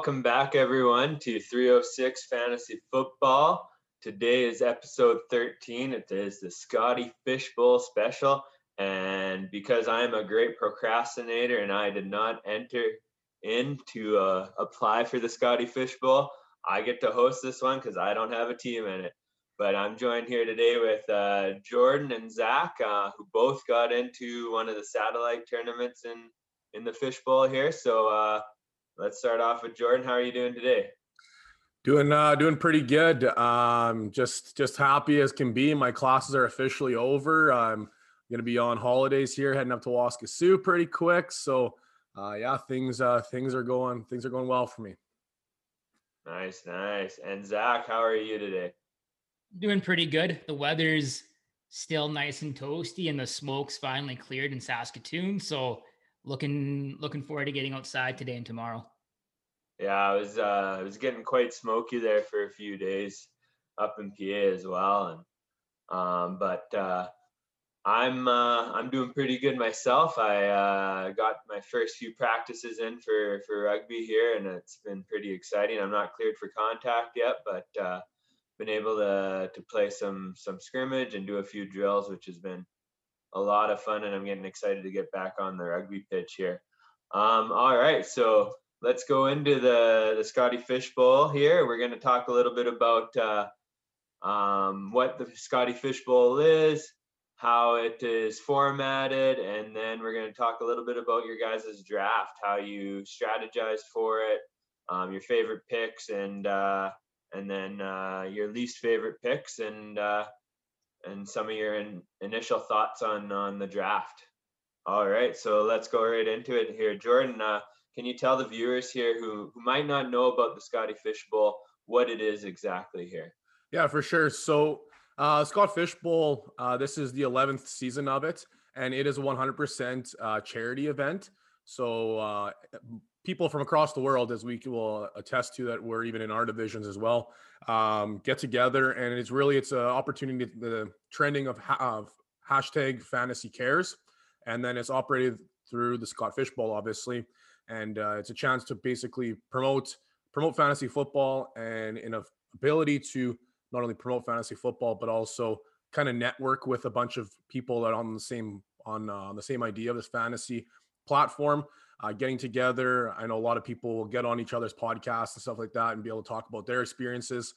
welcome back everyone to 306 Fantasy Football. Today is episode 13. It is the Scotty Fishbowl special. And because I am a great procrastinator and I did not enter in to uh, apply for the Scotty Fishbowl, I get to host this one because I don't have a team in it. But I'm joined here today with uh, Jordan and Zach, uh, who both got into one of the satellite tournaments in in the fishbowl here. So uh, let's start off with Jordan. How are you doing today? Doing uh doing pretty good. Um just just happy as can be. My classes are officially over. I'm gonna be on holidays here, heading up to Waskesiu pretty quick. So uh yeah, things uh things are going things are going well for me. Nice, nice. And Zach, how are you today? Doing pretty good. The weather's still nice and toasty and the smoke's finally cleared in Saskatoon. So looking looking forward to getting outside today and tomorrow. Yeah, I was uh, was getting quite smoky there for a few days up in PA as well, and um, but uh, I'm uh, I'm doing pretty good myself. I uh, got my first few practices in for for rugby here, and it's been pretty exciting. I'm not cleared for contact yet, but uh, been able to to play some some scrimmage and do a few drills, which has been a lot of fun, and I'm getting excited to get back on the rugby pitch here. Um, all right, so let's go into the the Scotty Fishbowl here. We're going to talk a little bit about uh, um, what the Scotty Fishbowl is, how it is formatted, and then we're going to talk a little bit about your guys' draft, how you strategized for it, um, your favorite picks, and uh, and then uh, your least favorite picks, and uh, and some of your in, initial thoughts on on the draft. All right, so let's go right into it here, Jordan. Can you tell the viewers here who who might not know about the Scotty Fishbowl what it is exactly here? Yeah, for sure. So uh, Scott Fishbowl, uh, this is the 11th season of it, and it is a 100% uh, charity event. So uh, people from across the world, as we will attest to, that we're even in our divisions as well, um, get together, and it's really it's an opportunity. The trending of, ha- of hashtag Fantasy Cares, and then it's operated through the Scott Fishbowl, obviously, and uh, it's a chance to basically promote promote fantasy football and an ability to not only promote fantasy football but also kind of network with a bunch of people that are on the same on uh, the same idea of this fantasy platform uh, getting together. I know a lot of people will get on each other's podcasts and stuff like that and be able to talk about their experiences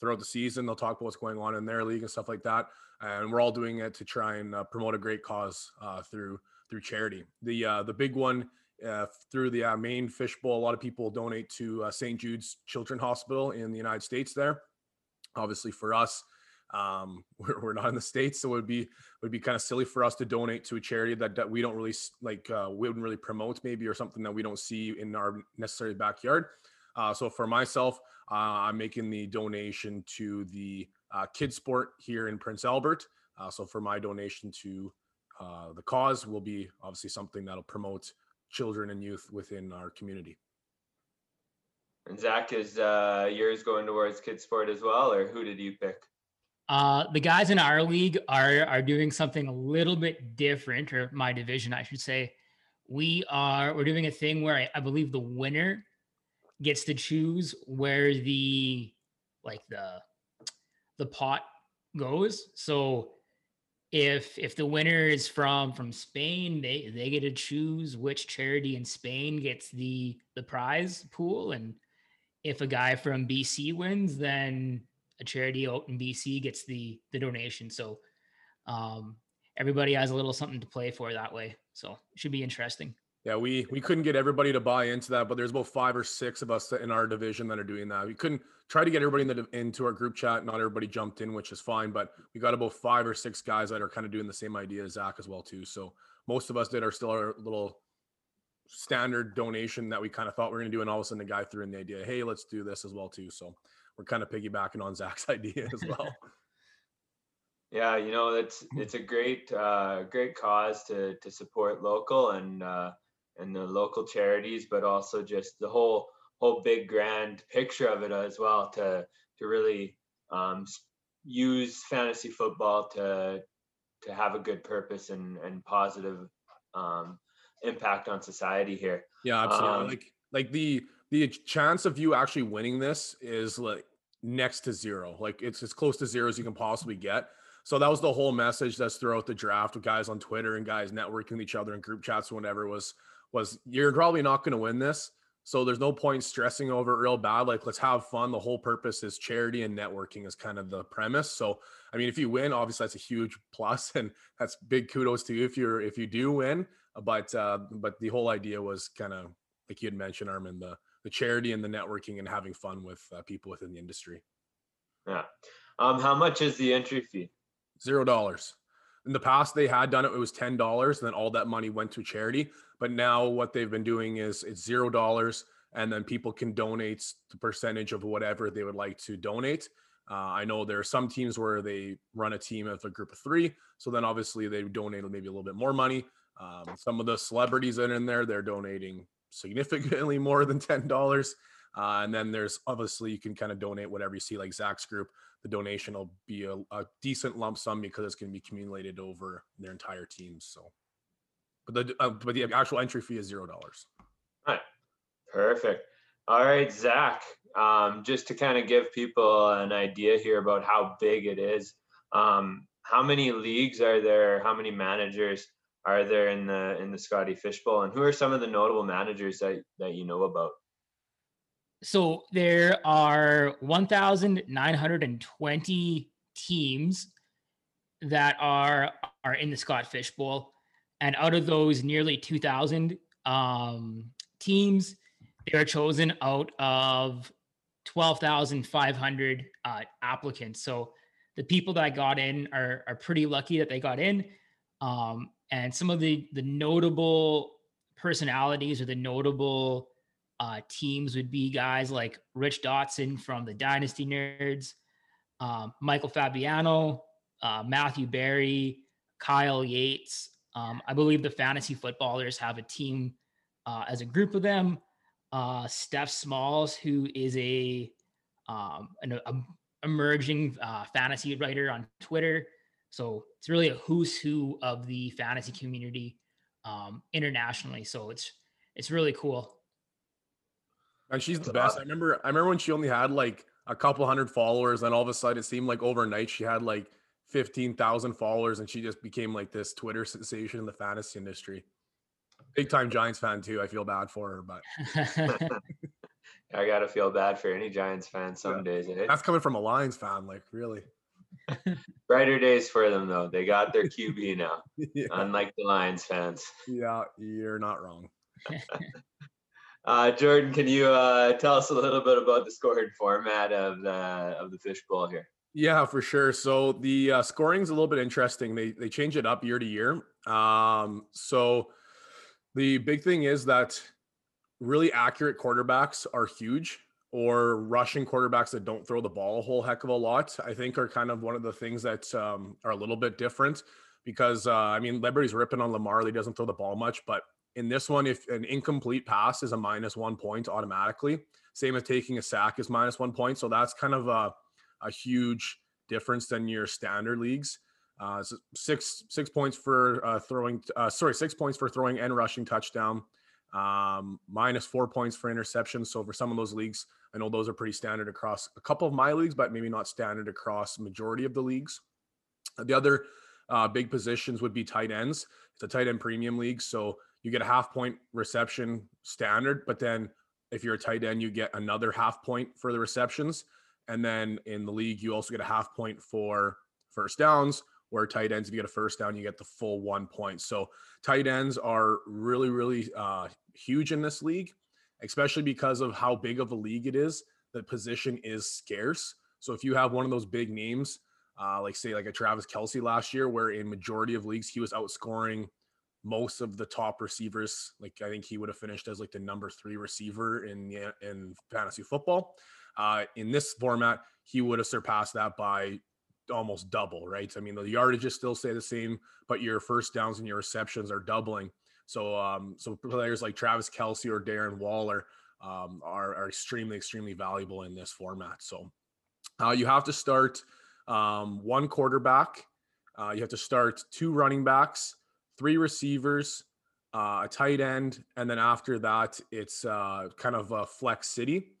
throughout the season. They'll talk about what's going on in their league and stuff like that. And we're all doing it to try and uh, promote a great cause uh, through through charity. The uh, the big one uh, through the uh, main fishbowl, a lot of people donate to St. Jude's Children Hospital in the United States. There, obviously for us, um, we're, we're not in the states, so it would be would be kind of silly for us to donate to a charity that, that we don't really like, uh, we wouldn't really promote maybe, or something that we don't see in our necessary backyard. Uh, so for myself, uh, I'm making the donation to the uh, kids sport here in Prince Albert. Uh, so for my donation to uh, the cause will be obviously something that'll promote children and youth within our community. And Zach, is uh, yours going towards kids sport as well, or who did you pick? Uh, the guys in our league are are doing something a little bit different, or my division, I should say. We are we're doing a thing where I, I believe the winner gets to choose where the like the the pot goes. So if if the winner is from from Spain, they they get to choose which charity in Spain gets the the prize pool, and if a guy from BC wins, then a charity out in BC gets the the donation. So um, everybody has a little something to play for that way. So it should be interesting. Yeah, we we couldn't get everybody to buy into that, but there's about five or six of us in our division that are doing that. We couldn't try to get everybody in the, into our group chat. Not everybody jumped in, which is fine, but we got about five or six guys that are kind of doing the same idea as Zach as well too. So most of us did our still our little standard donation that we kind of thought we are going to do, and all of a sudden the guy threw in the idea, "Hey, let's do this as well too." So we're kind of piggybacking on Zach's idea as well. yeah, you know, it's it's a great uh, great cause to to support local and uh, and the local charities, but also just the whole whole big grand picture of it as well to to really um, use fantasy football to to have a good purpose and and positive um, impact on society here. Yeah, absolutely. Um, like like the the chance of you actually winning this is like next to zero. Like it's as close to zero as you can possibly get. So that was the whole message that's throughout the draft with guys on Twitter and guys networking with each other in group chats or whatever was was you're probably not going to win this. So there's no point stressing over it real bad. Like let's have fun. The whole purpose is charity and networking is kind of the premise. So I mean, if you win, obviously that's a huge plus, and that's big kudos to you if you're if you do win. But uh, but the whole idea was kind of like you had mentioned, Armin, the the charity and the networking and having fun with uh, people within the industry. Yeah. Um, how much is the entry fee? Zero dollars. In the past, they had done it. It was ten dollars, and then all that money went to charity. But now, what they've been doing is it's zero dollars, and then people can donate the percentage of whatever they would like to donate. Uh, I know there are some teams where they run a team of a group of three, so then obviously they donate maybe a little bit more money. Um, some of the celebrities that are in there, they're donating significantly more than ten dollars. Uh, and then there's obviously you can kind of donate whatever you see, like Zach's group. The donation will be a, a decent lump sum because it's going to be accumulated over their entire teams. So, but the uh, but the actual entry fee is zero dollars. All right, perfect. All right, Zach. Um, just to kind of give people an idea here about how big it is. Um, how many leagues are there? How many managers are there in the in the Scotty Fishbowl? And who are some of the notable managers that that you know about? So there are 1,920 teams that are are in the Scott Fish Bowl, and out of those nearly 2,000 um, teams, they are chosen out of 12,500 uh, applicants. So the people that got in are are pretty lucky that they got in. Um, and some of the the notable personalities or the notable uh, teams would be guys like Rich Dotson from the Dynasty Nerds, um, Michael Fabiano, uh, Matthew Berry, Kyle Yates. Um, I believe the fantasy footballers have a team uh, as a group of them. Uh, Steph Smalls, who is a um, an a, emerging uh, fantasy writer on Twitter. So it's really a who's who of the fantasy community um, internationally. So it's it's really cool. And she's the best. I remember I remember when she only had like a couple hundred followers, and all of a sudden it seemed like overnight she had like 15,000 followers and she just became like this Twitter sensation in the fantasy industry. Big time Giants fan too. I feel bad for her, but I gotta feel bad for any Giants fan some yeah. days. Eh? That's coming from a Lions fan, like really. Brighter days for them though. They got their QB now, yeah. unlike the Lions fans. Yeah, you're not wrong. Uh, Jordan, can you uh, tell us a little bit about the scoring format of the of the fishbowl here? Yeah, for sure. So the uh, scoring is a little bit interesting. They they change it up year to year. Um, so the big thing is that really accurate quarterbacks are huge, or rushing quarterbacks that don't throw the ball a whole heck of a lot. I think are kind of one of the things that um, are a little bit different because uh, I mean Liberty's ripping on Lamar. He doesn't throw the ball much, but in this one, if an incomplete pass is a minus one point automatically, same as taking a sack is minus one point. So that's kind of a, a huge difference than your standard leagues. Uh, six six points for uh, throwing. Uh, sorry, six points for throwing and rushing touchdown. Um, minus four points for interception. So for some of those leagues, I know those are pretty standard across a couple of my leagues, but maybe not standard across majority of the leagues. The other uh, big positions would be tight ends. It's a tight end premium league, so you get a half point reception standard, but then if you're a tight end, you get another half point for the receptions. And then in the league, you also get a half point for first downs, where tight ends, if you get a first down, you get the full one point. So tight ends are really, really uh, huge in this league, especially because of how big of a league it is. The position is scarce. So if you have one of those big names, uh, like say like a Travis Kelce last year, where in majority of leagues he was outscoring most of the top receivers. Like I think he would have finished as like the number three receiver in in fantasy football. Uh, in this format, he would have surpassed that by almost double, right? I mean, the yardages still stay the same, but your first downs and your receptions are doubling. So, um, so players like Travis Kelce or Darren Waller um, are, are extremely, extremely valuable in this format. So, uh, you have to start um, one quarterback. Uh, you have to start two running backs three receivers, uh, a tight end, and then after that, it's uh, kind of a flex city,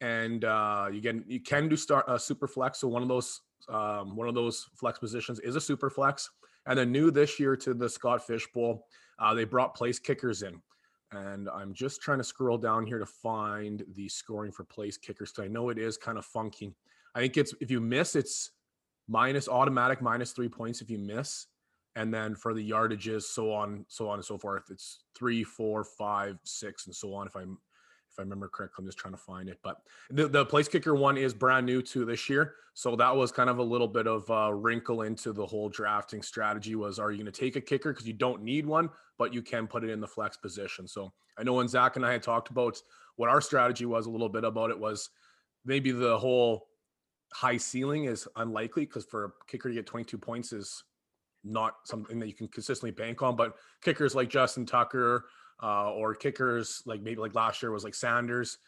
and uh, you get you can do start a super flex. So one of those um, one of those flex positions is a super flex, and then new this year to the Scott Fish Bowl, uh, they brought place kickers in, and I'm just trying to scroll down here to find the scoring for place kickers. So I know it is kind of funky. I think it's if you miss, it's minus automatic minus three points if you miss and then for the yardages so on so on and so forth it's three four five six and so on if i'm if i remember correctly i'm just trying to find it but the, the place kicker one is brand new to this year so that was kind of a little bit of a wrinkle into the whole drafting strategy was are you going to take a kicker? Because you don't need one but you can put it in the flex position so i know when zach and i had talked about what our strategy was a little bit about it was maybe the whole high ceiling is unlikely because for a kicker to get 22 points is not something that you can consistently bank on. But kickers like Justin Tucker uh, or kickers like maybe like last year was like Sanders,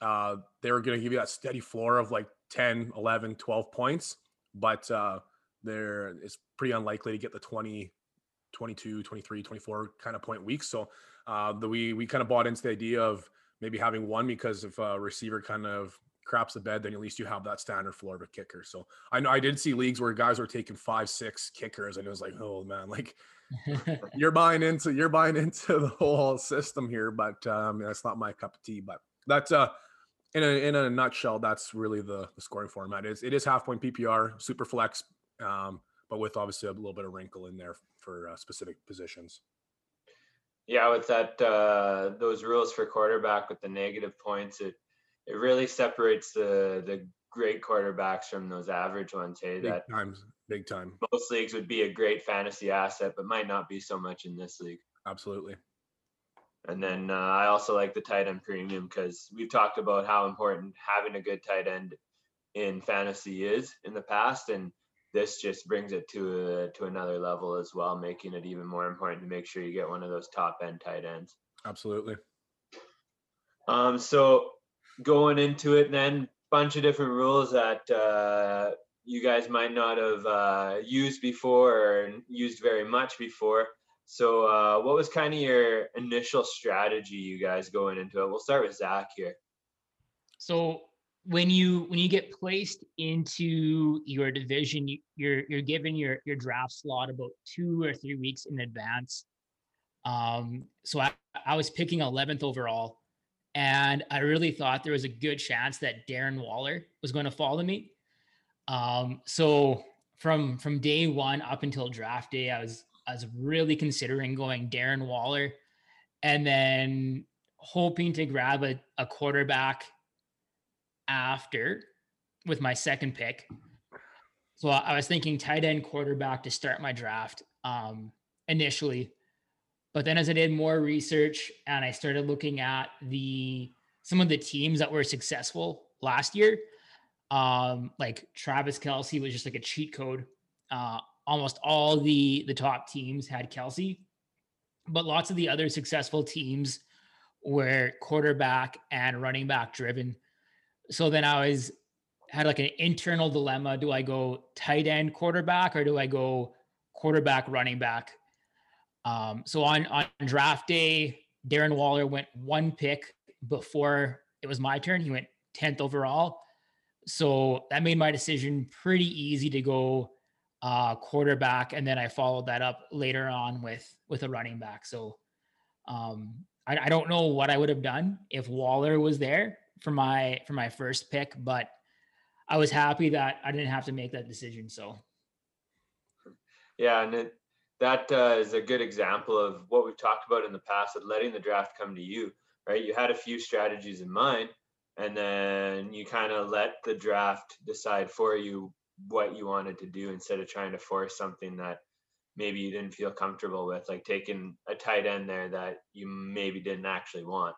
uh, they're going to give you that steady floor of like 10, 11, 12 points. But uh, there it's pretty unlikely to get the 20, 22, 23, 24 kind of point weeks. So uh, the, we, we kind of bought into the idea of maybe having one because if a receiver kind of craps the bed, then at least you have that standard floor of a kicker. So I know I did see leagues where guys were taking five, six kickers, and it was like, oh man, like you're buying into you're buying into the whole system here, but um, that's not my cup of tea. But that's uh in a in a nutshell, that's really the, the scoring format. It is it is half point PPR, super flex, um, but with obviously a little bit of wrinkle in there for uh, specific positions. Yeah, with that uh, those rules for quarterback with the negative points, it it really separates the the great quarterbacks from those average ones. Hey, big that times, big time. Most leagues would be a great fantasy asset, but might not be so much in this league. Absolutely. And then uh, I also like the tight end premium because we've talked about how important having a good tight end in fantasy is in the past, and this just brings it to a, to another level as well, making it even more important to make sure you get one of those top end tight ends. Absolutely. Um, so going into it then bunch of different rules that uh, you guys might not have uh, used before or used very much before. So, uh, what was kind of your initial strategy, you guys, going into it? We'll start with Zach here. So, when you when you get placed into your division, you're you're given your your draft slot about two or three weeks in advance. Um, so I, I was picking 11th overall and I really thought there was a good chance that Darren Waller was going to fall to me. Um, so from from day one up until draft day, I was I was really considering going Darren Waller, and then hoping to grab a, a quarterback after with my second pick. So I was thinking tight end quarterback to start my draft um, initially. But then as I did more research and I started looking at the some of the teams that were successful last year, um, like Travis Kelce was just like a cheat code. Uh, almost all the the top teams had Kelce, but lots of the other successful teams were quarterback and running back driven. So then I was had like an internal dilemma: do I go tight end quarterback or do I go quarterback running back? Um, so on on draft day, Darren Waller went one pick before it was my turn. He went 10th overall. So that made my decision pretty easy to go uh, quarterback, and then I followed that up later on with with a running back. So um, I, I don't know what I would have done if Waller was there for my for my first pick, but I was happy that I didn't have to make that decision. So yeah, and it, that uh, is a good example of what we've talked about in the past of letting the draft come to you, right? You had a few strategies in mind, and then you kind of let the draft decide for you what you wanted to do instead of trying to force something that maybe you didn't feel comfortable with, like taking a tight end there that you maybe didn't actually want.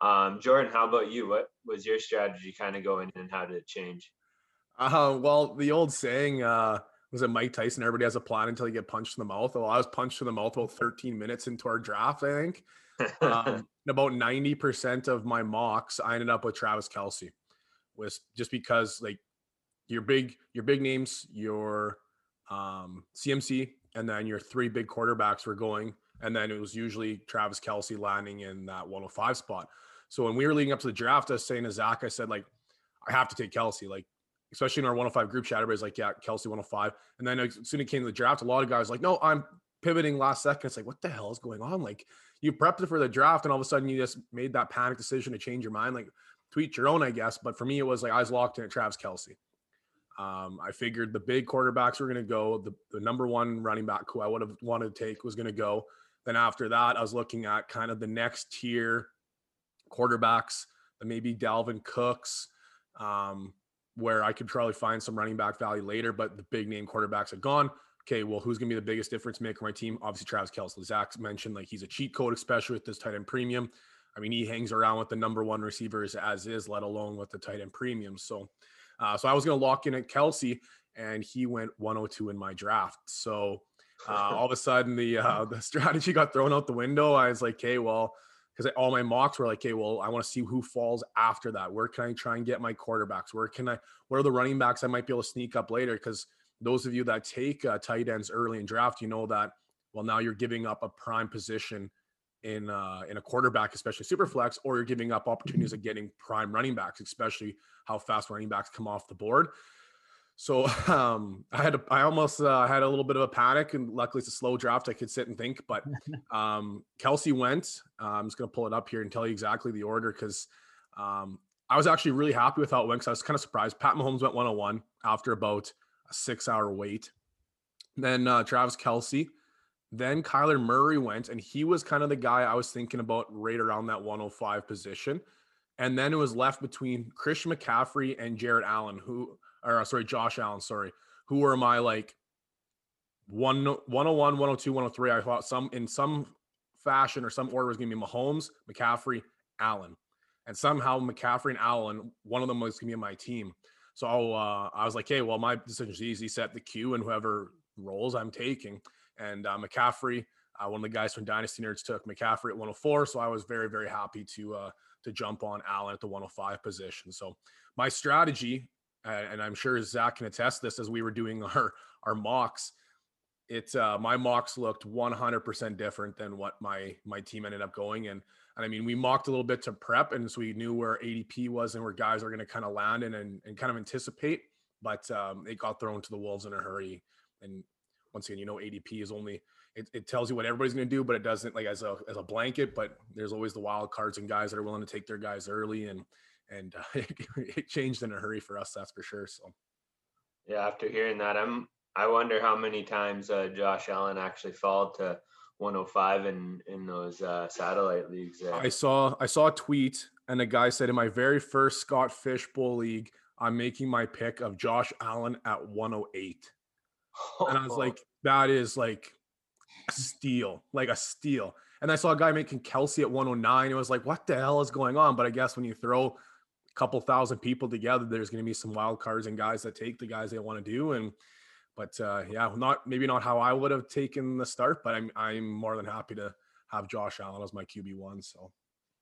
Um, Jordan, how about you? What was your strategy kind of going and how did it change? Uh, well, the old saying, uh, was it Mike Tyson? Everybody has a plan until you get punched in the mouth. Well, I was punched in the mouth about 13 minutes into our draft, I think. um, about 90% of my mocks, I ended up with Travis Kelce, Was just because like your big your big names, your um, CMC, and then your three big quarterbacks were going And then it was usually Travis Kelce landing in that 105 spot. So when we were leading up to the draft, I was saying to Zach, I said, like, I have to take Kelce. Like, especially in our 105 group chat, everybody's like, yeah, Kelce 105. And then as soon as it came to the draft, a lot of guys like, no, I'm pivoting last second. It's like, what the hell is going on? Like, you prepped for the draft, and all of a sudden you just made that panic decision to change your mind. Like, tweet your own, I guess. But for me, it was like I was locked in at Travis Kelce. Um, I figured the big quarterbacks were going to go. The, the number one running back who I would have wanted to take was going to go. Then after that, I was looking at kind of the next tier quarterbacks, maybe Dalvin Cooks, um, where I could probably find some running back value later, but the big name quarterbacks are gone. Okay, well, who's to be the biggest difference maker on my team? Obviously, Travis Kelce. Zach mentioned like he's a cheat code, especially with this tight end premium. I mean, he hangs around with the number one receivers as is, let alone with the tight end premium. So, uh, so I was to lock in at Kelce, and he went 102 in my draft. So, uh, all of a sudden, the uh, the strategy got thrown out the window. I was like, okay, well, because all my mocks were like, okay, well, I want to see who falls after that. Where can I try and get my quarterbacks? Where can I? What are the running backs I might be able to sneak up later? Because those of you that take uh, tight ends early in draft, you know that well now you're giving up a prime position in uh, in a quarterback, especially super flex, or you're giving up opportunities of getting prime running backs, especially how fast running backs come off the board. So um, I had to, I almost uh, had a little bit of a panic, and luckily it's a slow draft. I could sit and think, but um, Kelce went. Uh, I'm just gonna pull it up here and tell you exactly the order because um, I was actually really happy with how it went. Because I was kind of surprised. Pat Mahomes went 101 after about a six hour wait. Then uh, Travis Kelce, then Kyler Murray went, and he was kind of the guy I was thinking about right around that 105 position. And then it was left between Christian McCaffrey and Jared Allen, who, or uh, sorry, Josh Allen, sorry, who were my like one 101, 102, 103. I thought some in some fashion or some order was to be Mahomes, McCaffrey, Allen. And somehow McCaffrey and Allen, one of them was to be my team. So uh, I was like, hey, well, my decision's easy. Set the queue, and whoever rolls, I'm taking. And uh, McCaffrey, uh, one of the guys from Dynasty Nerds took McCaffrey at 104. So I was very, very happy to uh, to jump on Allen at the 105 position. So my strategy, and I'm sure Zach can attest this as we were doing our our mocks. It uh, my mocks looked 100% different than what my my team ended up going, and and I mean we mocked a little bit to prep, and so we knew where ADP was and where guys are going to kind of land in and, and kind of anticipate. But um, it got thrown to the wolves in a hurry, and once again, you know, ADP is only it, it tells you what everybody's going to do, but it doesn't like as a as a blanket. But there's always the wild cards and guys that are willing to take their guys early, and and uh, it, it changed in a hurry for us. That's for sure. So yeah, after hearing that, I'm I wonder how many times uh, Josh Allen actually fell to 105 in in those uh, satellite leagues. There. I saw I saw a tweet, and a guy said in my very first Scott Fish Bowl league, I'm making my pick of Josh Allen at 108 and I was like, that is like a steal, like a steal. And I saw a guy making Kelce at 109. It was like, what the hell is going on? But I guess when you throw couple thousand people together, there's going to be some wild cards and guys that take the guys they want to do. And but uh, yeah, not maybe not how I would have taken the start, but I'm I'm more than happy to have Josh Allen as my QB one. So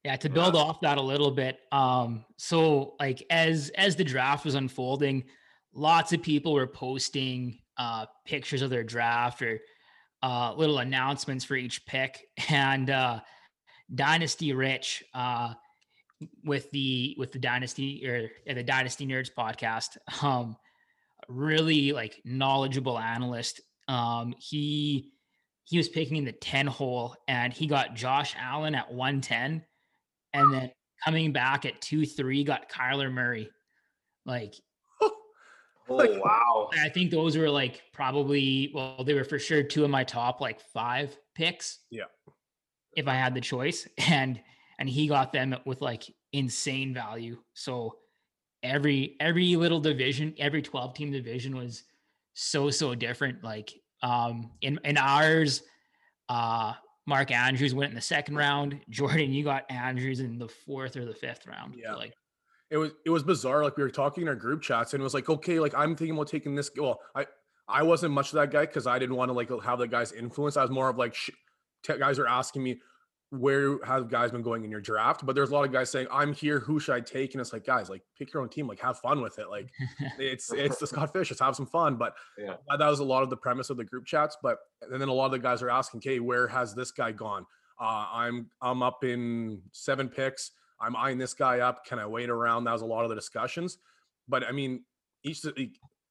yeah, to build yeah. off that a little bit. Um, so like as as the draft was unfolding, lots of people were posting uh, pictures of their draft or uh, little announcements for each pick. And uh, Dynasty Rich uh, with the with the Dynasty or the Dynasty Nerds podcast, um, really like knowledgeable analyst. Um, he he was picking in the 10 hole and he got Josh Allen at 110 and then coming back at 2-3 got Kyler Murray. Like Oh wow! I think those were like probably well, they were for sure two of my top like five picks. Yeah. If I had the choice, and and he got them with like insane value. So every every little division, every twelve team division was so so different. Like um in in ours, uh Mark Andrews went in the second round. Jordan, you got Andrews in the fourth or the fifth round. Yeah. like it was it was bizarre. Like we were talking in our group chats, and it was like, okay, like I'm thinking about taking this. Well, I I wasn't much of that guy because I didn't want to like have the guy's influence. I was more of like sh- guys are asking me, where have guys been going in your draft? But there's a lot of guys saying, I'm here, who should I take? And it's like, guys, like pick your own team, like have fun with it. Like it's it's the Scott Fish, just have some fun. But Yeah. that was a lot of the premise of the group chats. But and then a lot of the guys are asking, okay, where has this guy gone? Uh, I'm I'm up in seven picks. I'm eyeing this guy up. Can I wait around? That was a lot of the discussions. But I mean, each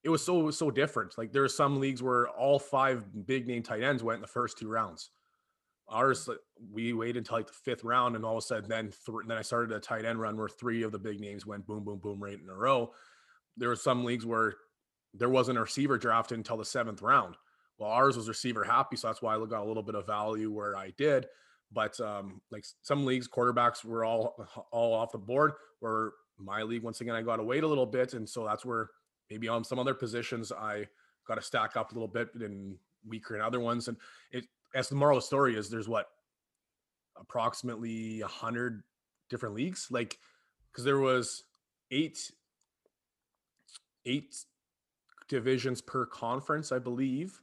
it was so it was so different. Like there are some leagues where all five big name tight ends went in the first two rounds. Ours, we waited until like the fifth round, and all of a sudden, then th- then I started a tight end run where three of the big names went boom, boom, boom, right in a row. There were some leagues where there wasn't a receiver drafted until the seventh round. Well, ours was receiver happy, so that's why I got a little bit of value where I did. But um, like some leagues, quarterbacks were all all off the board. Where my league, once again, I got to wait a little bit, and so that's where maybe on some other positions I got to stack up a little bit and weaker in other ones. And it as the moral of the story is there's what approximately a hundred different leagues? Like because there was eight eight divisions per conference i believe.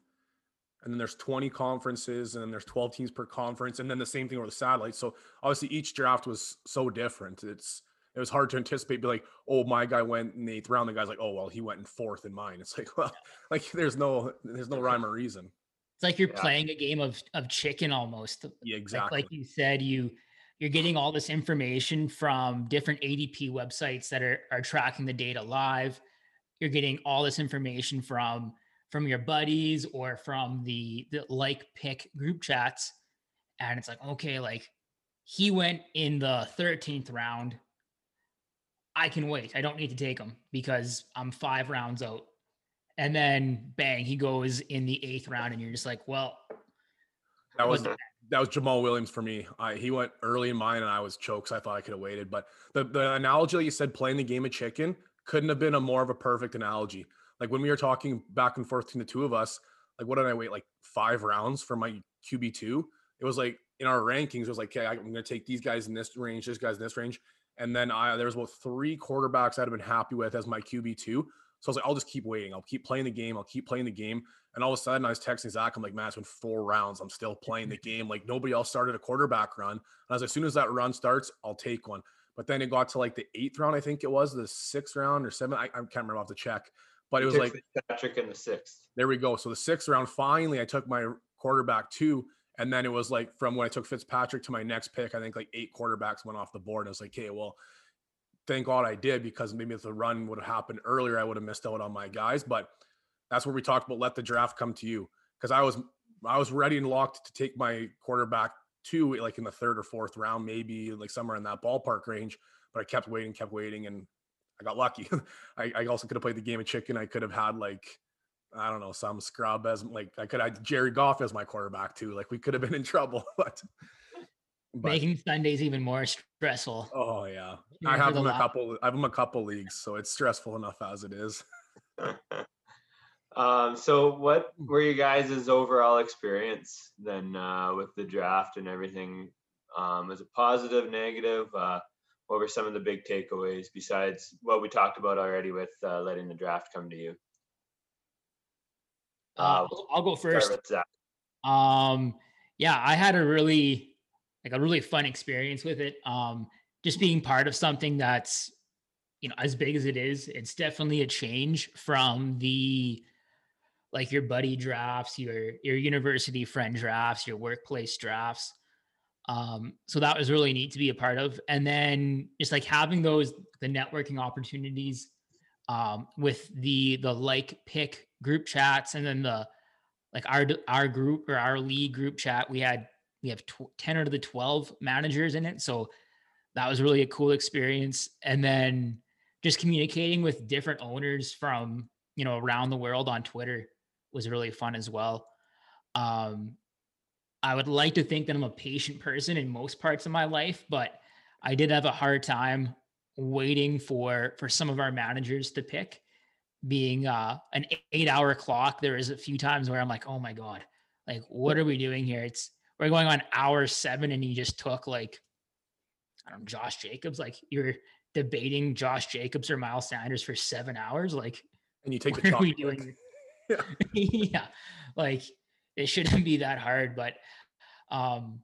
And then there's 20 conferences and then there's 12 teams per conference and then the same thing with the satellites. So obviously each draft was so different. It's it was hard to anticipate be like oh my guy went in the eighth round the guy's like oh well he went in fourth in mine. It's like well like there's no there's no rhyme or reason like you're Yeah. playing a game of of chicken almost. yeah Like, exactly like you said, you you're getting all this information from different ADP websites that are are tracking the data live. You're getting all this information from from your buddies or from the the like pick group chats, and it's like okay, like he went in the 13th round. I can wait. I don't need to take him because I'm five rounds out. And then bang, he goes in the eighth round, and you're just like, well, that was what that was Jamaal Williams for me. I, he went early in mine, and I was choked. 'cause I thought I could have waited. But the the analogy that you said, playing the game of chicken, couldn't have been a more of a perfect analogy. Like when we were talking back and forth between the two of us, like what did I wait like five rounds for my QB two? It was like in our rankings, it was like, okay, I'm going to take these guys in this range, this guys in this range, and then I there was about three quarterbacks I'd have been happy with as my QB two. So I was like, I'll just keep waiting. I'll keep playing the game. I'll keep playing the game. And all of a sudden, I was texting Zach. I'm like, man, it's been four rounds. I'm still playing the game. Like nobody else started a quarterback run. And I was like, as soon as that run starts, I'll take one. But then it got to like the eighth round, I think it was the sixth round or seven. I, I can't remember off the check. But it was like Patrick in the sixth. there we go. So the sixth round, finally, I took my quarterback two. And then it was like from when I took Fitzpatrick to my next pick, I think like eight quarterbacks went off the board. And I was like, okay, well, thank God I did because maybe if the run would have happened earlier, I would have missed out on my guys. But that's where we talked about let the draft come to you. Because I was I was ready and locked to take my quarterback two, like in the third or fourth round, maybe like somewhere in that ballpark range. But I kept waiting, kept waiting, and I got lucky. I, I also could have played the game of chicken. I could have had like I don't know some scrub as like I could have Jerry Goff as my quarterback too. Like we could have been in trouble, but. But making Sundays even more stressful. oh yeah, you I have them a la- couple. I have them a couple leagues, so it's stressful enough as it is. um, so what were you guys' overall experience then uh, with the draft and everything? Um, was it positive, negative? Uh, what were some of the big takeaways besides what we talked about already with uh, letting the draft come to you? Uh, Uh, I'll- I'll go first. Um, yeah, I had a really like a really fun experience with it. Um, just being part of something that's you know as big as it is, it's definitely a change from the like your buddy drafts, your your university friend drafts, your workplace drafts. Um, so that was really neat to be a part of. And then just like having those the networking opportunities um with the the like pick group chats and then the like our our group or our league group chat we had we have tw- 10 out of the 12 managers in it so that was really a cool experience. And then just communicating with different owners from you know around the world on twitter was really fun as well. Um i would like to think that i'm a patient person in most parts of my life but i did have a hard time waiting for for some of our managers to pick. Being uh an eight hour clock there is a few times where i'm like oh my god like what are we doing here? It's we're going on hour seven and you just took like i don't know josh jacobs like you're debating josh jacobs or miles sanders for seven hours like And you take what the are we doing Yeah. yeah like it shouldn't be that hard but um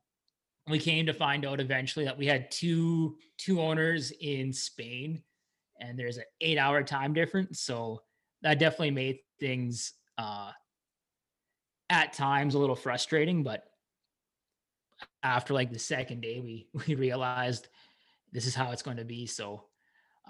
we came to find out eventually that we had two two owners in Spain, and there's an eight hour time difference. So that definitely made things uh, at times a little frustrating. But after like the second day, we we realized this is how it's going to be. So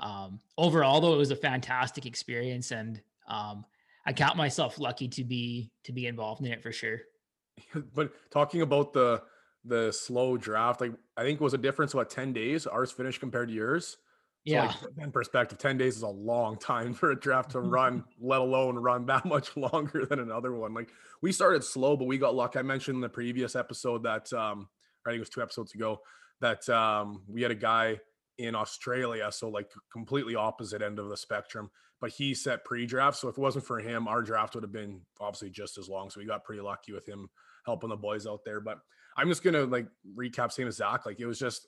um, overall, though, it was a fantastic experience, and um, I count myself lucky to be to be involved in it for sure. but talking about the the slow draft, like I think was a difference what ten days ours finished compared to yours. So yeah. Like, in perspective, 10 days is a long time for a draft to run, let alone run that much longer than another one. Like we started slow, but we got luck. I mentioned in the previous episode that um I think it was two episodes ago that um we had a guy in Australia, so like completely opposite end of the spectrum. But he set pre-draft, so if it wasn't for him, our draft would have been obviously just as long. So we got pretty lucky with him helping the boys out there. But I'm just gonna like recap same as Zach. Like it was just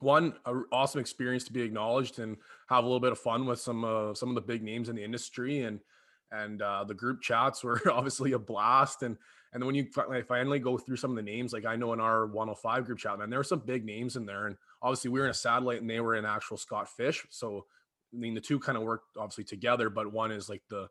one awesome experience to be acknowledged and have a little bit of fun with some uh, some of the big names in the industry and and uh, the group chats were obviously a blast and and then when you finally go through some of the names like i know in our 105 group chat man there were some big names in there and obviously we were in a satellite and they were in actual scott fish. So i mean the two kind of worked obviously together but one is like the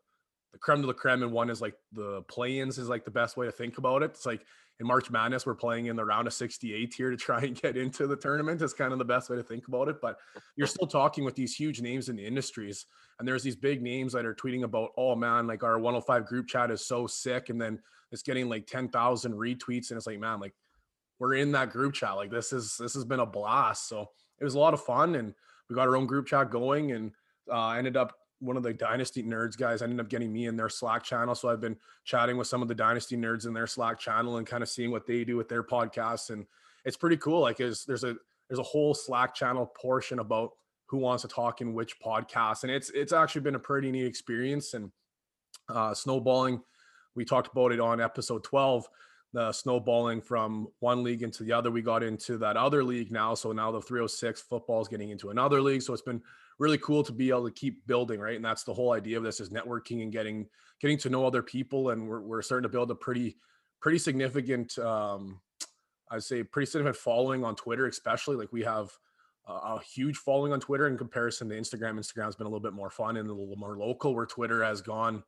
the creme de la creme and one is like the play-ins is like the best way to think about it. It's like in March Madness, we're playing in the round of 68 here to try and get into the tournament. Is kind of the best way to think about it. But you're still talking with these huge names in the industries, and there's these big names that are tweeting about, oh man, like our 105 group chat is so sick, and then it's getting like 10,000 retweets, and it's like, man, like we're in that group chat. Like this is this has been a blast. So it was a lot of fun, and we got our own group chat going, and uh, ended up one of the dynasty nerds guys ended up getting me in their slack channel so i've been chatting with some of the dynasty nerds in their slack channel and kind of seeing what they do with their podcasts and it's pretty cool like is there's a there's a whole slack channel portion about who wants to talk in which podcast and it's it's actually been a pretty neat experience and uh snowballing we talked about it on episode 12 the snowballing from one league into the other we got into that other league now so now the 306 football is getting into another league so it's been really cool to be able to keep building, right? And that's the whole idea of this is networking and getting getting to know other people. And we're we're starting to build a pretty pretty significant um I'd say pretty significant following on Twitter, especially like we have a, a huge following on Twitter in comparison to Instagram. Instagram's been a little bit more fun and a little more local, where Twitter has gone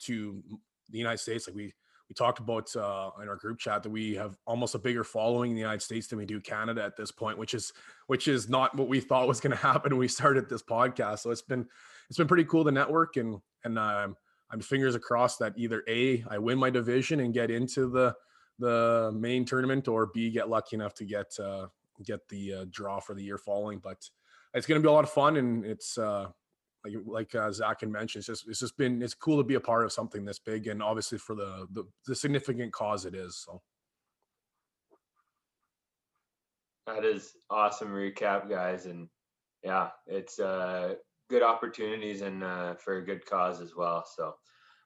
to the United States. Like we we talked about uh, in our group chat that we have almost a bigger following in the United States than we do Canada at this point, which is which is not what we thought was going to happen when we started this podcast. So it's been it's been pretty cool to network and and um, I'm fingers across that either a I win my division and get into the the main tournament, or b get lucky enough to get uh, get the uh, draw for the year following. But it's going to be a lot of fun, and it's uh, like like uh, Zach had mentioned, it's just it's just been it's cool to be a part of something this big, and obviously for the the, the significant cause it is. So that is awesome recap, guys, and yeah, it's uh, good opportunities and uh, for a good cause as well. So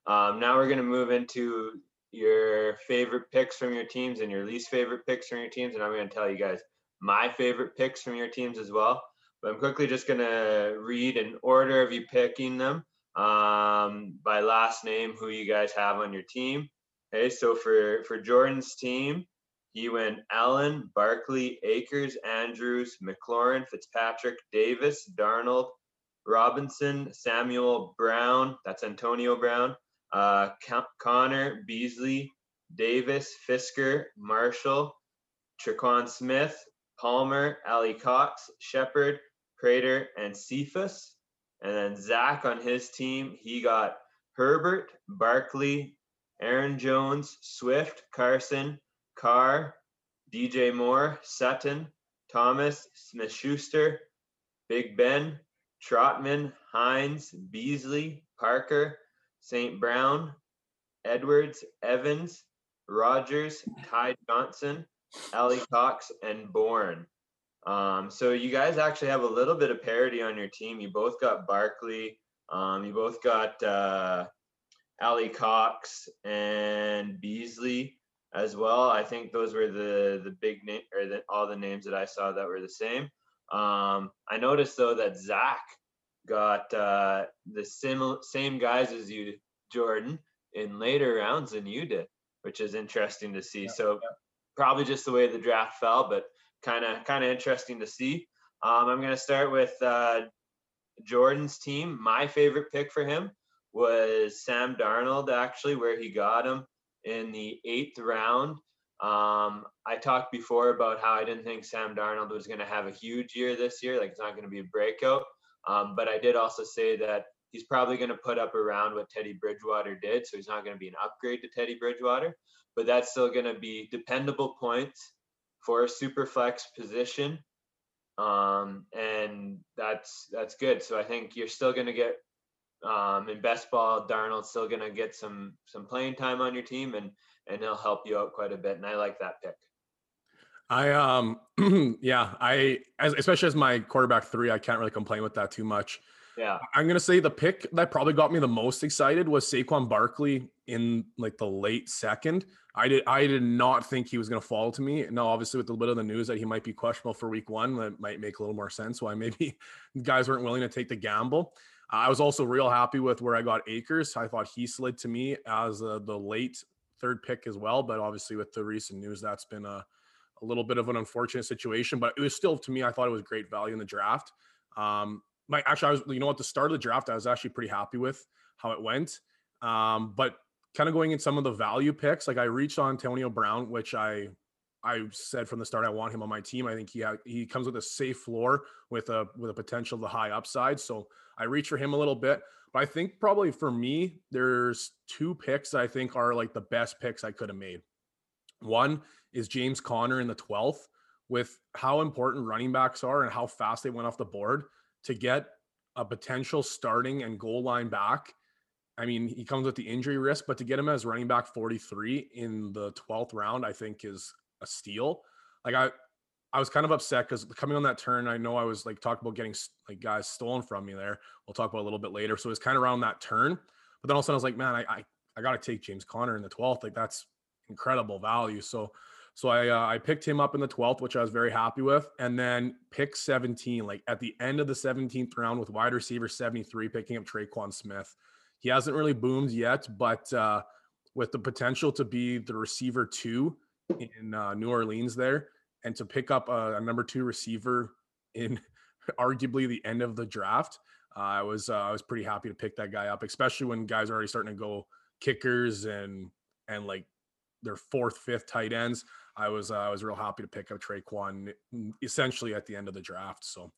um, now we're gonna move into your favorite picks from your teams and your least favorite picks from your teams, and I'm gonna tell you guys my favorite picks from your teams as well. But I'm quickly just going to read an order of you picking them um, by last name, who you guys have on your team. Okay, so for, for Jordan's team, he went Allen, Barkley, Akers, Andrews, McLaurin, Fitzpatrick, Davis, Darnold, Robinson, Samuel Brown, that's Antonio Brown, uh, Conner, Beasley, Davis, Fisker, Marshall, Tre'Quan Smith, Palmer, Alie-Cox, Shepard, Prater, and Cephas. And then Zach on his team, he got Herbert, Barkley, Aaron Jones, Swift, Carson, Carr, DJ Moore, Sutton, Thomas, Smith Schuster, Big Ben, Trautman, Hines, Beasley, Parker, St. Brown, Edwards, Evans, Rogers, Ty Johnson, Alie-Cox, and Bourne. Um, so you guys actually have a little bit of parity on your team. You both got Barkley. Um, you both got uh, Alie-Cox and Beasley as well. I think those were the the big name or the, all the names that I saw that were the same. Um, I noticed though that Zach got uh, the sim- same guys as you, Jordan, in later rounds than you did, which is interesting to see. Yeah, so. Yeah probably just the way the draft fell, but kind of kind of interesting to see. Um, I'm going to start with uh, Jordan's team. My favorite pick for him was Sam Darnold, actually, where he got him in the eighth round. Um, I talked before about how I didn't think Sam Darnold was going to have a huge year this year, like it's not going to be a breakout. Um, but I did also say that he's probably going to put up around what Teddy Bridgewater did, so he's not going to be an upgrade to Teddy Bridgewater, but that's still going to be dependable points for a super flex position um, and that's that's good. So I think you're still going to get um, in best ball. Darnold's still going to get some some playing time on your team, and and he'll help you out quite a bit. And I like that pick. I um yeah I as especially as my quarterback three I can't really complain with that too much. Yeah, I'm gonna say the pick that probably got me the most excited was Saquon Barkley in like the late second. I did I did not think he was gonna fall to me. Now, obviously, with a little bit of the news that he might be questionable for week one, that might make a little more sense why maybe guys weren't willing to take the gamble. I was also real happy with where I got Akers. I thought he slid to me as uh, the late third pick as well, but obviously with the recent news, that's been a, a little bit of an unfortunate situation. But it was still to me, I thought it was great value in the draft. Um, my actually, I was you know at the start of the draft, I was actually pretty happy with how it went. Um, but kind of going in some of the value picks, like I reached on Antonio Brown, which I I said from the start I want him on my team. I think he ha- he comes with a safe floor with a with a potential the high upside. So I reach for him a little bit. But I think probably for me, there's two picks I think are like the best picks I could have made. One is James Conner in the 12th, with how important running backs are and how fast they went off the board to get a potential starting and goal line back. I mean, he comes with the injury risk, but to get him as running back 43 in the 12th round, I think is a steal. Like I, I was kind of upset because coming on that turn, I know I was like talking about getting like guys stolen from me there. We'll talk about a little bit later. So it was kind of around that turn, but then all of a sudden I was like, man, I, I, I got to take James Conner in the 12th. Like that's incredible value. So so I uh, I picked him up in the 12th, which I was very happy with, and then pick 17, like at the end of the 17th round with wide receiver 73, picking up Tre'Quan Smith. He hasn't really boomed yet, but uh, with the potential to be the receiver two in uh, New Orleans there, and to pick up a, a number two receiver in arguably the end of the draft, uh, I was uh, I was pretty happy to pick that guy up, especially when guys are already starting to go kickers and and like their fourth, fifth tight ends. I was uh, I was real happy to pick up Tre'Quan essentially at the end of the draft. So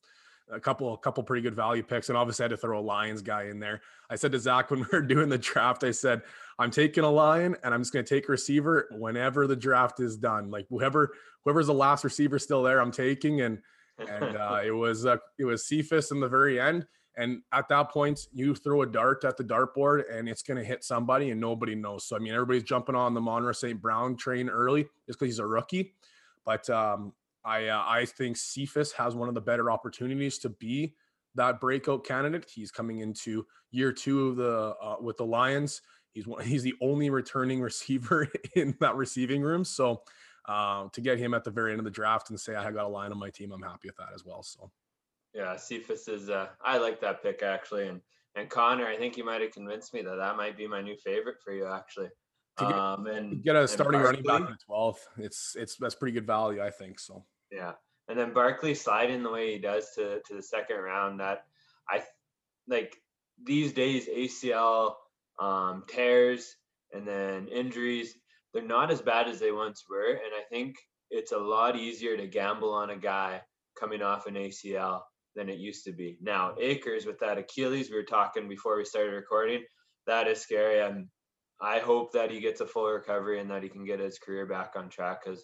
a couple a couple pretty good value picks, and obviously I had to throw a Lions guy in there. I said to Zach when we were doing the draft, I said I'm taking a Lion, and I'm just going to take a receiver whenever the draft is done. Like whoever whoever's the last receiver still there, I'm taking. And and uh, it was uh, it was Cephus in the very end. And at that point, you throw a dart at the dartboard and it's going to hit somebody and nobody knows. So, I mean, everybody's jumping on the Amon-Ra St. Brown train early just because he's a rookie. But um, I, uh, I think Cephus has one of the better opportunities to be that breakout candidate. He's coming into year two of the uh, with the Lions. He's one, he's the only returning receiver in that receiving room. So uh, to get him at the very end of the draft and say I got a line on my team, I'm happy with that as well. So yeah, Cephus is. Uh, I like that pick actually, and and Conner. I think you might have convinced me that that might be my new favorite for you actually. To get, um, and get a starting running back in the twelfth. It's it's that's pretty good value, I think. So yeah, and then Barkley sliding the way he does to to the second round. That I like these days ACL um, tears and then injuries. They're not as bad as they once were, and I think it's a lot easier to gamble on a guy coming off an ACL than it used to be. Now, Akers with that Achilles, we were talking before we started recording, that is scary. And I hope that he gets a full recovery and that he can get his career back on track because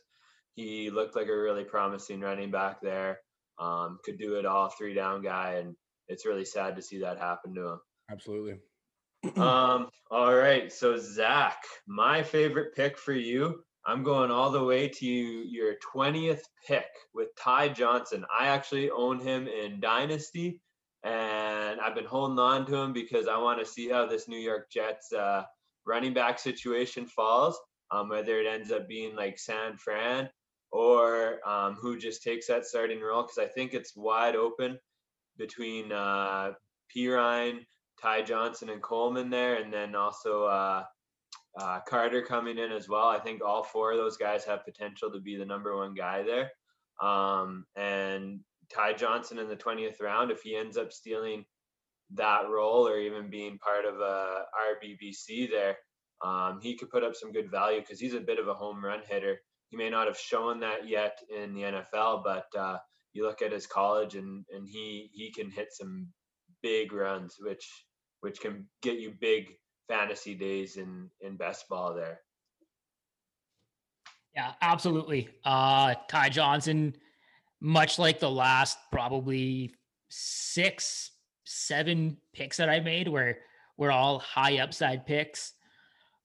he looked like a really promising running back there. Um, could do it all, three down guy, and it's really sad to see that happen to him. Absolutely. um, all right. So Zach, my favorite pick for you I'm going all the way to your 20th pick with Ty Johnson. I actually own him in Dynasty, and I've been holding on to him because I want to see how this New York Jets uh, running back situation falls, um, whether it ends up being like San Fran or um, who just takes that starting role, because I think it's wide open between uh, Perine, Ty Johnson, and Coleman there, and then also. Uh, uh, Carter coming in as well. I think all four of those guys have potential to be the number one guy there. Um, and Ty Johnson in the 20th round, if he ends up stealing that role or even being part of a RBBC there, um, he could put up some good value because he's a bit of a home run hitter. He may not have shown that yet in the NFL, but uh, you look at his college and and he he can hit some big runs, which which can get you big fantasy days in in best ball there. Yeah, absolutely. Uh, Ty Johnson, much like the last probably six, seven picks that I made, where we're all high upside picks.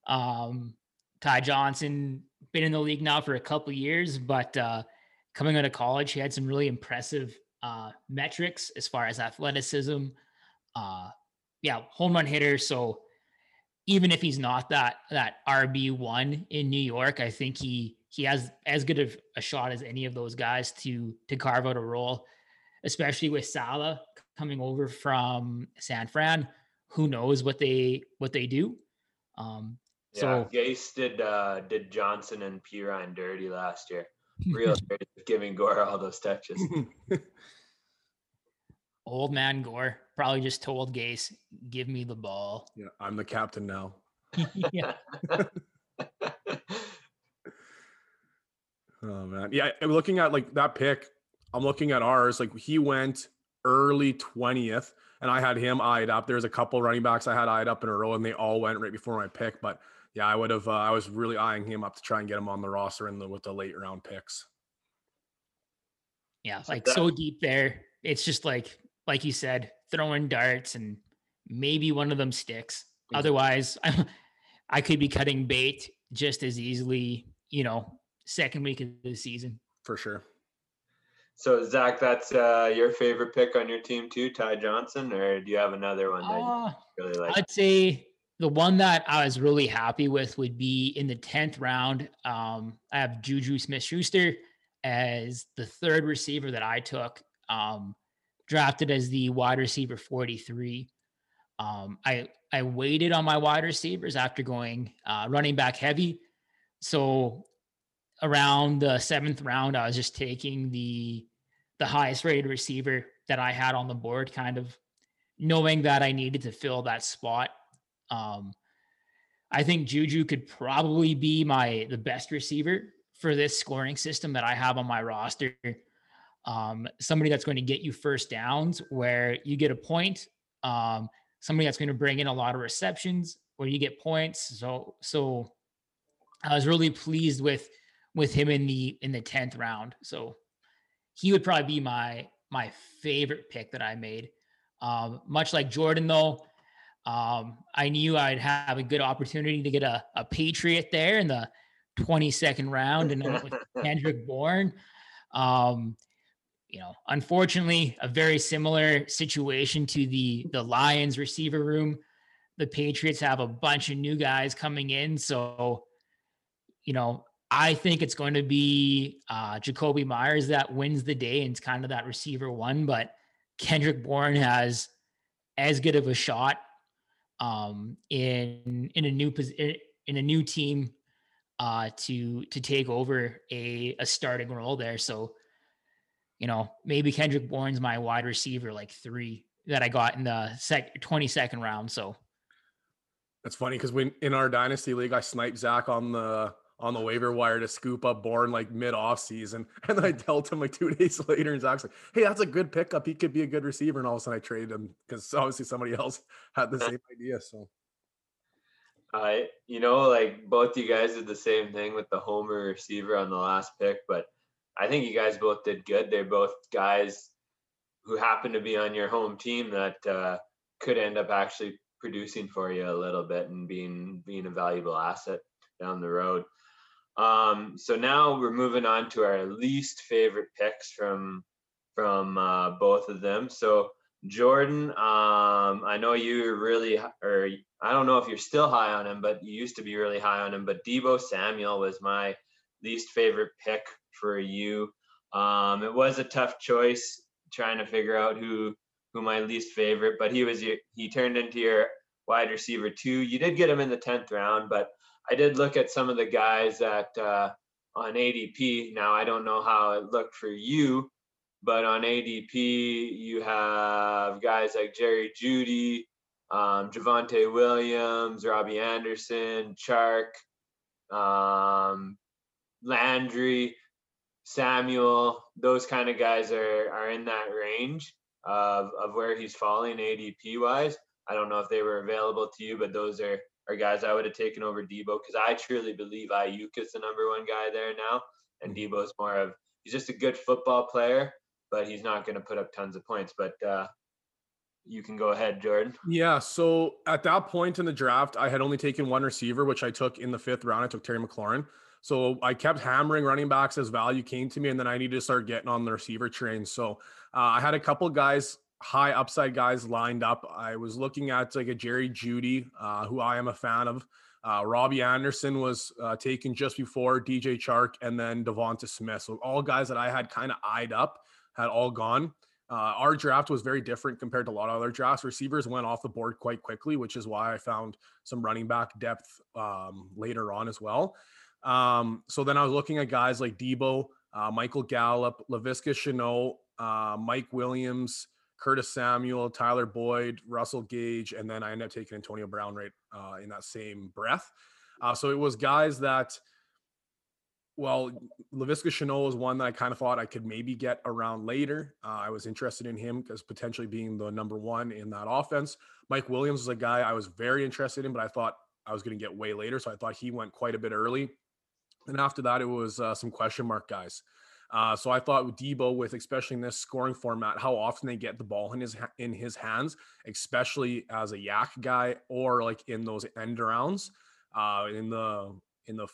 Um, Ty Johnson been in the league now for a couple years, but uh, coming out of college, he had some really impressive uh, metrics as far as athleticism. Uh, yeah, home run hitter. So even if he's not that that RB one in New York, I think he he has as good of a shot as any of those guys to to carve out a role, especially with Salah coming over from San Fran. Who knows what they what they do? Um, yeah, so Gase did uh, did Johnson and Perine dirty last year. Real giving Gore all those touches. old man Gore probably just told Gase, "Give me the ball." Yeah, I'm the captain now. yeah. Oh man, yeah. I'm looking at like that pick. I'm looking at ours. Like he went early twentieth, and I had him eyed up. There's a couple running backs I had eyed up in a row, and they all went right before my pick. But yeah, I would have. Uh, I was really eyeing him up to try and get him on the roster in the with the late round picks. Yeah, like so deep there. It's just like like you said, throwing darts and maybe one of them sticks. Exactly. Otherwise, I, I could be cutting bait just as easily, you know, second week of the season. For sure. So Zach, that's uh, your favorite pick on your team too, Ty Johnson, or do you have another one that uh, you really like? I'd say the one that I was really happy with would be in the tenth round. Um, I have Juju Smith-Schuster as the third receiver that I took. Um, drafted as the wide receiver 43. Um, I I waited on my wide receivers after going uh, running back heavy. So around the seventh round, I was just taking the the highest rated receiver that I had on the board, kind of knowing that I needed to fill that spot. Um, I think Juju could probably be my the best receiver for this scoring system that I have on my roster um, somebody that's going to get you first downs where you get a point, um, somebody that's going to bring in a lot of receptions where you get points. So so I was really pleased with with him in the in the tenth round. So he would probably be my my favorite pick that I made. Um, much like Jordan though, um, I knew I'd have a good opportunity to get a, a Patriot there in the 22nd round and with Kendrick Bourne. Um, you know, unfortunately, a very similar situation to the the Lions receiver room. The Patriots have a bunch of new guys coming in, so you know, I think it's going to be uh, Jakobi Meyers that wins the day and it's kind of that receiver one. But Kendrick Bourne has as good of a shot um, in in a new in a new team uh, to to take over a a starting role there. So you know, maybe Kendrick Bourne's my wide receiver, like three that I got in the sec 22nd round. So that's funny because when in our dynasty league, I sniped Zach on the on the waiver wire to scoop up Bourne like mid off season. And then I dealt him like two days later and Zach's like, hey, that's a good pickup. He could be a good receiver. And all of a sudden I traded him because obviously somebody else had the same idea. So I, you know, like both you guys did the same thing with the homer receiver on the last pick, but I think you guys both did good. They're both guys who happen to be on your home team that uh, could end up actually producing for you a little bit and being being a valuable asset down the road. Um, so now we're moving on to our least favorite picks from from uh, both of them. So Jordan, um, I know you're really, or I don't know if you're still high on him, but you used to be really high on him. But Deebo Samuel was my least favorite pick for you. Um, it was a tough choice trying to figure out who who my least favorite, but he was your, he turned into your wide receiver too. You did get him in the tenth round, but I did look at some of the guys that uh, on ADP. Now I don't know how it looked for you, but on ADP you have guys like Jerry Jeudy, um, Javonte Williams, Robbie Anderson, Chark, um, Landry, Samuel. Those kind of guys are are in that range of of where he's falling ADP wise. I don't know if they were available to you, but those are are guys I would have taken over Deebo because I truly believe Aiyuk is the number one guy there now, and mm-hmm. Deebo's more of he's just a good football player, but he's not going to put up tons of points. But uh, you can go ahead, Jordan. Yeah. So at that point in the draft, I had only taken one receiver, which I took in the fifth round. I took Terry McLaurin. So I kept hammering running backs as value came to me, and then I needed to start getting on the receiver train. So uh, I had a couple guys high upside guys lined up. I was looking at like a Jerry Jeudy, uh, who I am a fan of. Uh, Robbie Anderson was uh, taken just before DJ Chark and then Devonta Smith. So all guys that I had kind of eyed up had all gone. Uh, our draft was very different compared to a lot of other drafts. Receivers went off the board quite quickly, which is why I found some running back depth um, later on as well. Um, so then I was looking at guys like Deebo, uh, Michael Gallup, Laviska Shenault, uh, Mike Williams, Curtis Samuel, Tyler Boyd, Russell Gage, and then I ended up taking Antonio Brown right uh, in that same breath. Uh, so it was guys that, well, Laviska Shenault was one that I kind of thought I could maybe get around later. Uh, I was interested in him because potentially being the number one in that offense. Mike Williams was a guy I was very interested in, but I thought I was going to get way later. So I thought he went quite a bit early. And after that, it was uh, some question mark guys. Uh, so I thought with Deebo, with especially in this scoring format, how often they get the ball in his in his hands, especially as a YAC guy or like in those end rounds, uh, in the in the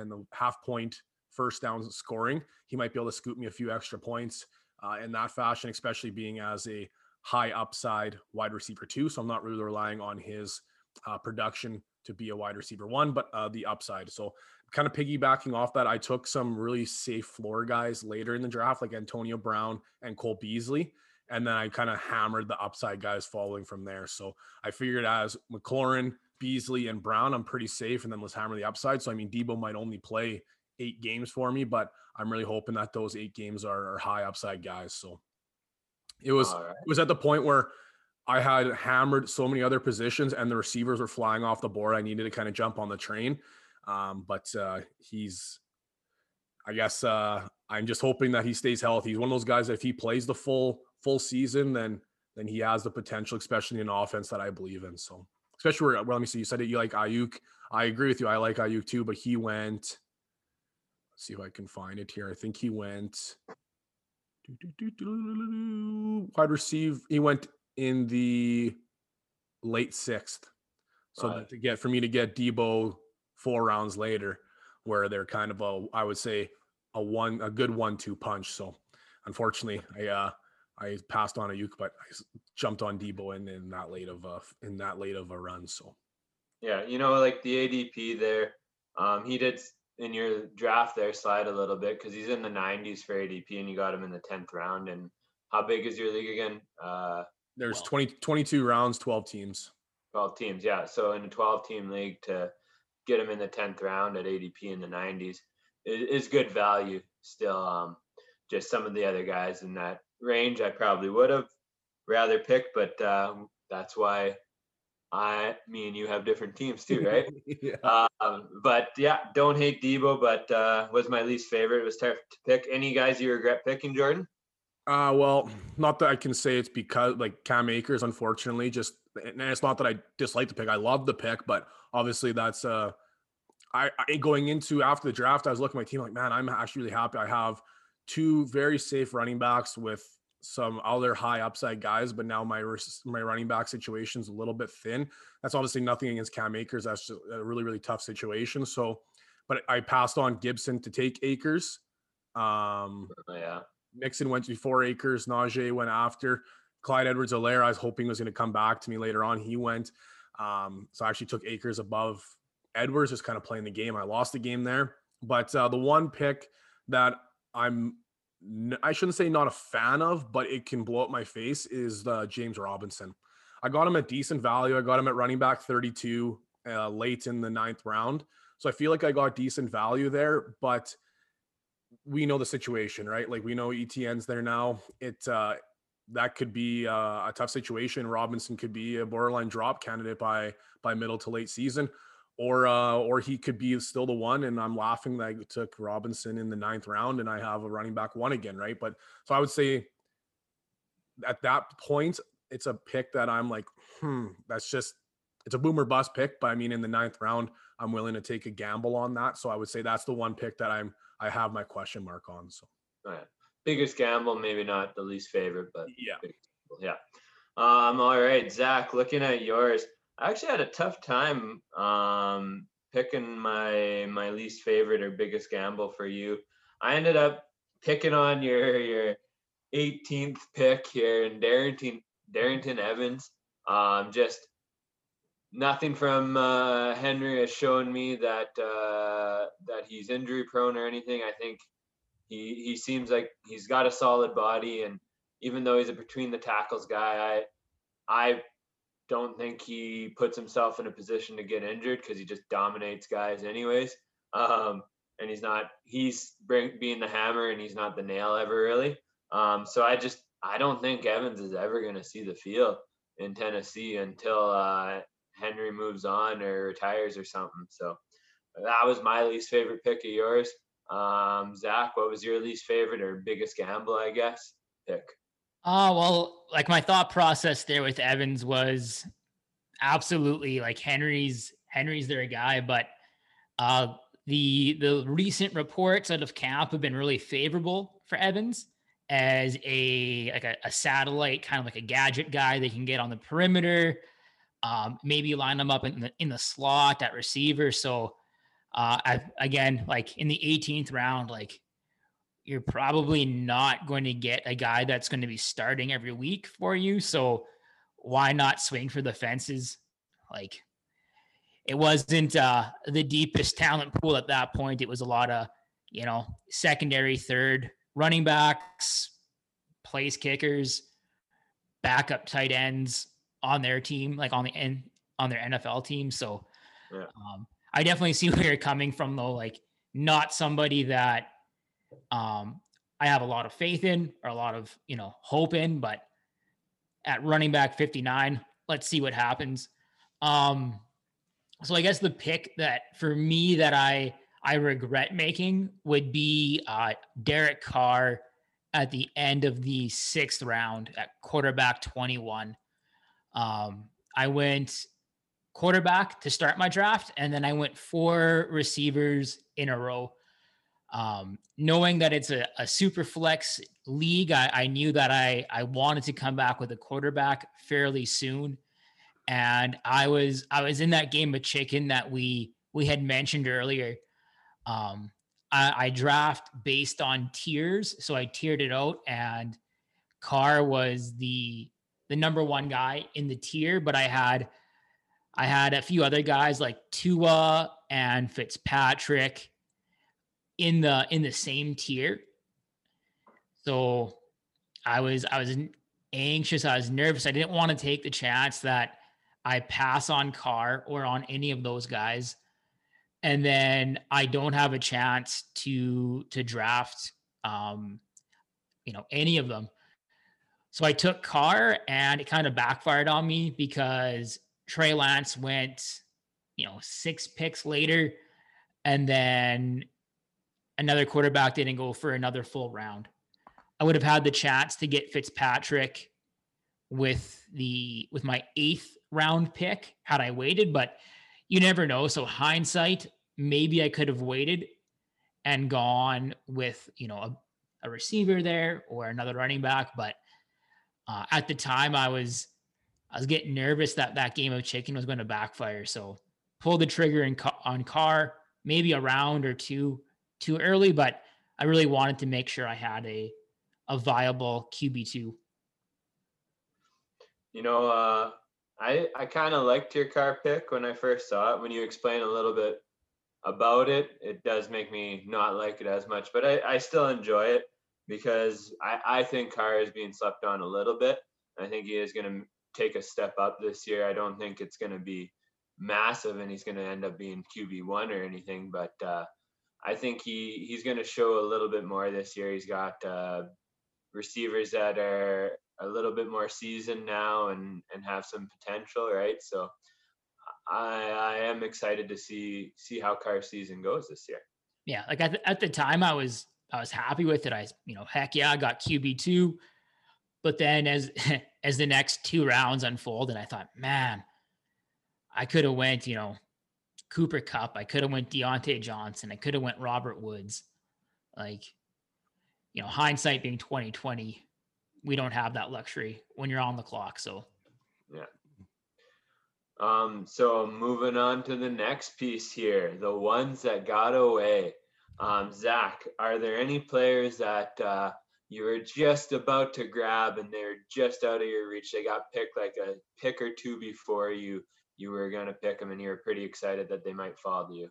in the half point first down scoring, he might be able to scoop me a few extra points uh, in that fashion, especially being as a high upside wide receiver too. So I'm not really relying on his uh, production to be a wide receiver one, but uh, the upside. So kind of piggybacking off that, I took some really safe floor guys later in the draft, like Antonio Brown and Cole Beasley. And then I kind of hammered the upside guys following from there. So I figured as McLaurin, Beasley, and Brown, I'm pretty safe. And then let's hammer the upside. So I mean, Deebo might only play eight games for me, but I'm really hoping that those eight games are, are high upside guys. So it was right. it was at the point where I had hammered so many other positions and the receivers were flying off the board. I needed to kind of jump on the train. Um, but uh, he's, I guess, uh, I'm just hoping that he stays healthy. He's one of those guys that if he plays the full full season, then then he has the potential, especially in offense that I believe in. So, especially where, well, let me see. You said it, you like Aiyuk. I agree with you. I like Aiyuk too, but he went. Let's see if I can find it here. I think he went. Wide receive. He went in the late sixth. So right. to get for me to get Deebo four rounds later, where they're kind of a, I would say, a one, a good one-two punch. So, unfortunately, I uh, I passed on Aiyuk, but I jumped on Deebo in, in that late of a in that late of a run. So, yeah, you know, like the ADP there, um, he did in your draft there slide a little bit because he's in the 90s for ADP, and you got him in the 10th round. And how big is your league again? Uh, There's well, 20, 22 rounds, 12 teams. 12 teams, yeah. So in a 12 team league to get him in the 10th round at ADP in the 90s is, good value still. Um, just some of the other guys in that range, I probably would have rather picked, but um, that's why I, me and you have different teams too, right? yeah. Um, but yeah, don't hate Deebo, but uh, was my least favorite. It was tough to pick. Any guys you regret picking, Jordan? Uh, well, not that I can say it's because like Cam Akers, unfortunately, just and it's not that I dislike the pick. I love the pick, but obviously that's uh I, I going into after the draft, I was looking at my team like, man, I'm actually really happy. I have two very safe running backs with some other high upside guys, but now my my running back situation is a little bit thin. That's obviously nothing against Cam Akers. That's a really really tough situation. So, but I passed on Gibson to take Akers. Um, yeah. Mixon went before Akers. Najee went after. Clyde Edwards-Helaire, I was hoping was going to come back to me later on. He went. Um, so I actually took Akers above Edwards, just kind of playing the game. I lost the game there. But uh, the one pick that I'm, I shouldn't say not a fan of, but it can blow up my face is uh, James Robinson. I got him at decent value. I got him at running back 32 uh, late in the ninth round. So I feel like I got decent value there, but we know the situation, right? Like we know ETN's there now. It uh that could be uh, a tough situation. Robinson could be a borderline drop candidate by by middle to late season, or uh, or he could be still the one. And I'm laughing that I took Robinson in the ninth round, and I have a running back one again, right? But so I would say at that point, it's a pick that I'm like, hmm, that's just it's a boomer bust pick. But I mean, in the ninth round, I'm willing to take a gamble on that. So I would say that's the one pick that I'm I have my question mark on. So. Biggest gamble, maybe not the least favorite, but yeah, yeah. Um, all right, Zach, looking at yours, I actually had a tough time um, picking my my least favorite or biggest gamble for you. I ended up picking on your your 18th pick here in Darrington Darrynton Evans. Um, just nothing from uh, Henry has shown me that uh, that he's injury prone or anything. I think he he seems like he's got a solid body, and even though he's a between the tackles guy, I I don't think he puts himself in a position to get injured because he just dominates guys anyways. Um, and he's not he's bring, being the hammer and he's not the nail ever really. Um, so I just I don't think Evans is ever going to see the field in Tennessee until uh, Henry moves on or retires or something. So that was my least favorite pick of yours. Um, Zach, what was your least favorite or biggest gamble, I guess, pick? Oh, well, like my thought process there with Evans was absolutely like Henry's Henry's their guy, but uh the the recent reports out of camp have been really favorable for Evans as a like a, a satellite kind of like a gadget guy they can get on the perimeter um, maybe line them up in the in the slot at receiver so uh, I, again, like in the 18th round, like you're probably not going to get a guy that's going to be starting every week for you. So why not swing for the fences? Like it wasn't uh, the deepest talent pool at that point. It was a lot of, you know, secondary, third running backs, place kickers, backup tight ends on their team, like on the end on their NFL team. So yeah. um, I definitely see where you're coming from though. Like not somebody that um I have a lot of faith in or a lot of, you know, hope in, but at running back 59, let's see what happens. Um so I guess the pick that for me that I I regret making would be uh Derek Carr at the end of the sixth round at quarterback 21. Um I went quarterback to start my draft, and then I went four receivers in a row. Um, knowing that it's a, a super flex league, I, I knew that I I wanted to come back with a quarterback fairly soon, and I was I was in that game of chicken that we we had mentioned earlier. Um, I, I draft based on tiers, so I tiered it out, and Carr was the the number one guy in the tier, but I had I had a few other guys like Tua and Fitzpatrick in the in the same tier. So I was I was anxious, I was nervous. I didn't want to take the chance that I pass on Carr or on any of those guys and then I don't have a chance to to draft um you know any of them. So I took Carr and it kind of backfired on me because Trey Lance went, you know, six picks later, and then another quarterback didn't go for another full round. I would have had the chance to get Fitzpatrick with the with my eighth round pick had I waited, but you never know. So hindsight, maybe I could have waited and gone with you know a, a receiver there or another running back. But uh, at the time, I was I was getting nervous that that game of chicken was going to backfire. So pulled the trigger in, on Carr, maybe a round or two too early, but I really wanted to make sure I had a a viable QB two. You know, uh, I I kind of liked your car pick when I first saw it. When you explained a little bit about it, it does make me not like it as much, but I, I still enjoy it because I, I think Carr is being slept on a little bit. I think he is going to take a step up this year. I don't think it's going to be massive and he's going to end up being QB one or anything, but uh, I think he he's going to show a little bit more this year. He's got uh, receivers that are a little bit more seasoned now and and have some potential, right? So I I am excited to see see how Carr's season goes this year. Yeah, like at the, at the time I was I was happy with it. I you know heck yeah I got QB two, but then as as the next two rounds unfolded, I thought man, I could have went you know Cooper Kupp. I could have went Diontae Johnson, I could have went Robert Woods, like you know hindsight being twenty twenty, we don't have that luxury when you're on the clock. So yeah. Um, so moving on to the next piece here, the ones that got away. Um, Zach, are there any players that uh, you were just about to grab and they're just out of your reach? They got picked like a pick or two before you you were gonna pick them, and you were pretty excited that they might fall to you.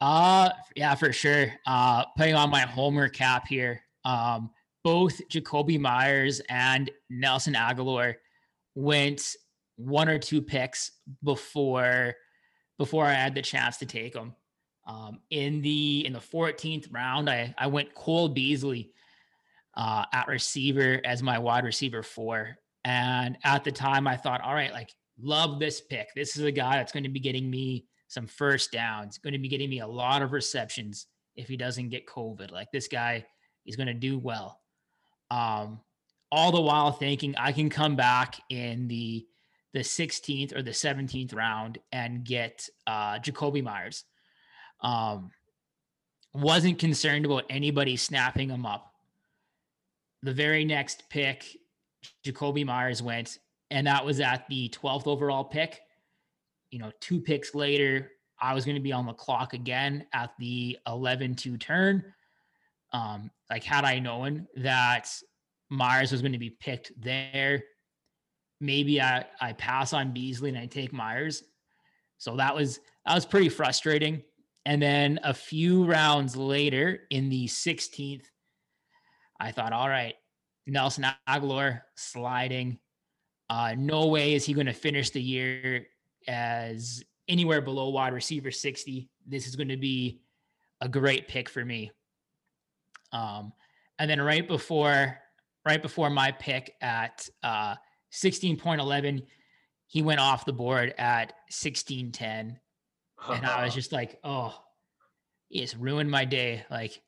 Uh, yeah, for sure. Uh, putting on my homer cap here. Um, both Jakobi Meyers and Nelson Agholor went one or two picks before before I had the chance to take them. Um, in the in the 14th round, I I went Cole Beasley uh, at receiver as my wide receiver four, and at the time I thought, all right, like love this pick. This is a guy that's going to be getting me some first downs, going to be getting me a lot of receptions if he doesn't get COVID. Like this guy, he's going to do well. Um, all the while thinking I can come back in the the 16th or the 17th round and get uh, Jakobi Meyers. Um, wasn't concerned about anybody snapping him up. The very next pick, Jakobi Meyers went, and that was at the 12th overall pick. You know, two picks later, I was going to be on the clock again at the 11 2 turn. Um, like, had I known that Meyers was going to be picked there, maybe I, I pass on Beasley and I take Meyers. So that was that was pretty frustrating. And then a few rounds later in the 16th, I thought, all right, Nelson Agholor sliding. Uh, no way is he going to finish the year as anywhere below wide receiver 60. This is going to be a great pick for me. Um, and then right before right before my pick at uh, 16.11, he went off the board at 1610. And I was just like, oh, it's ruined my day. Like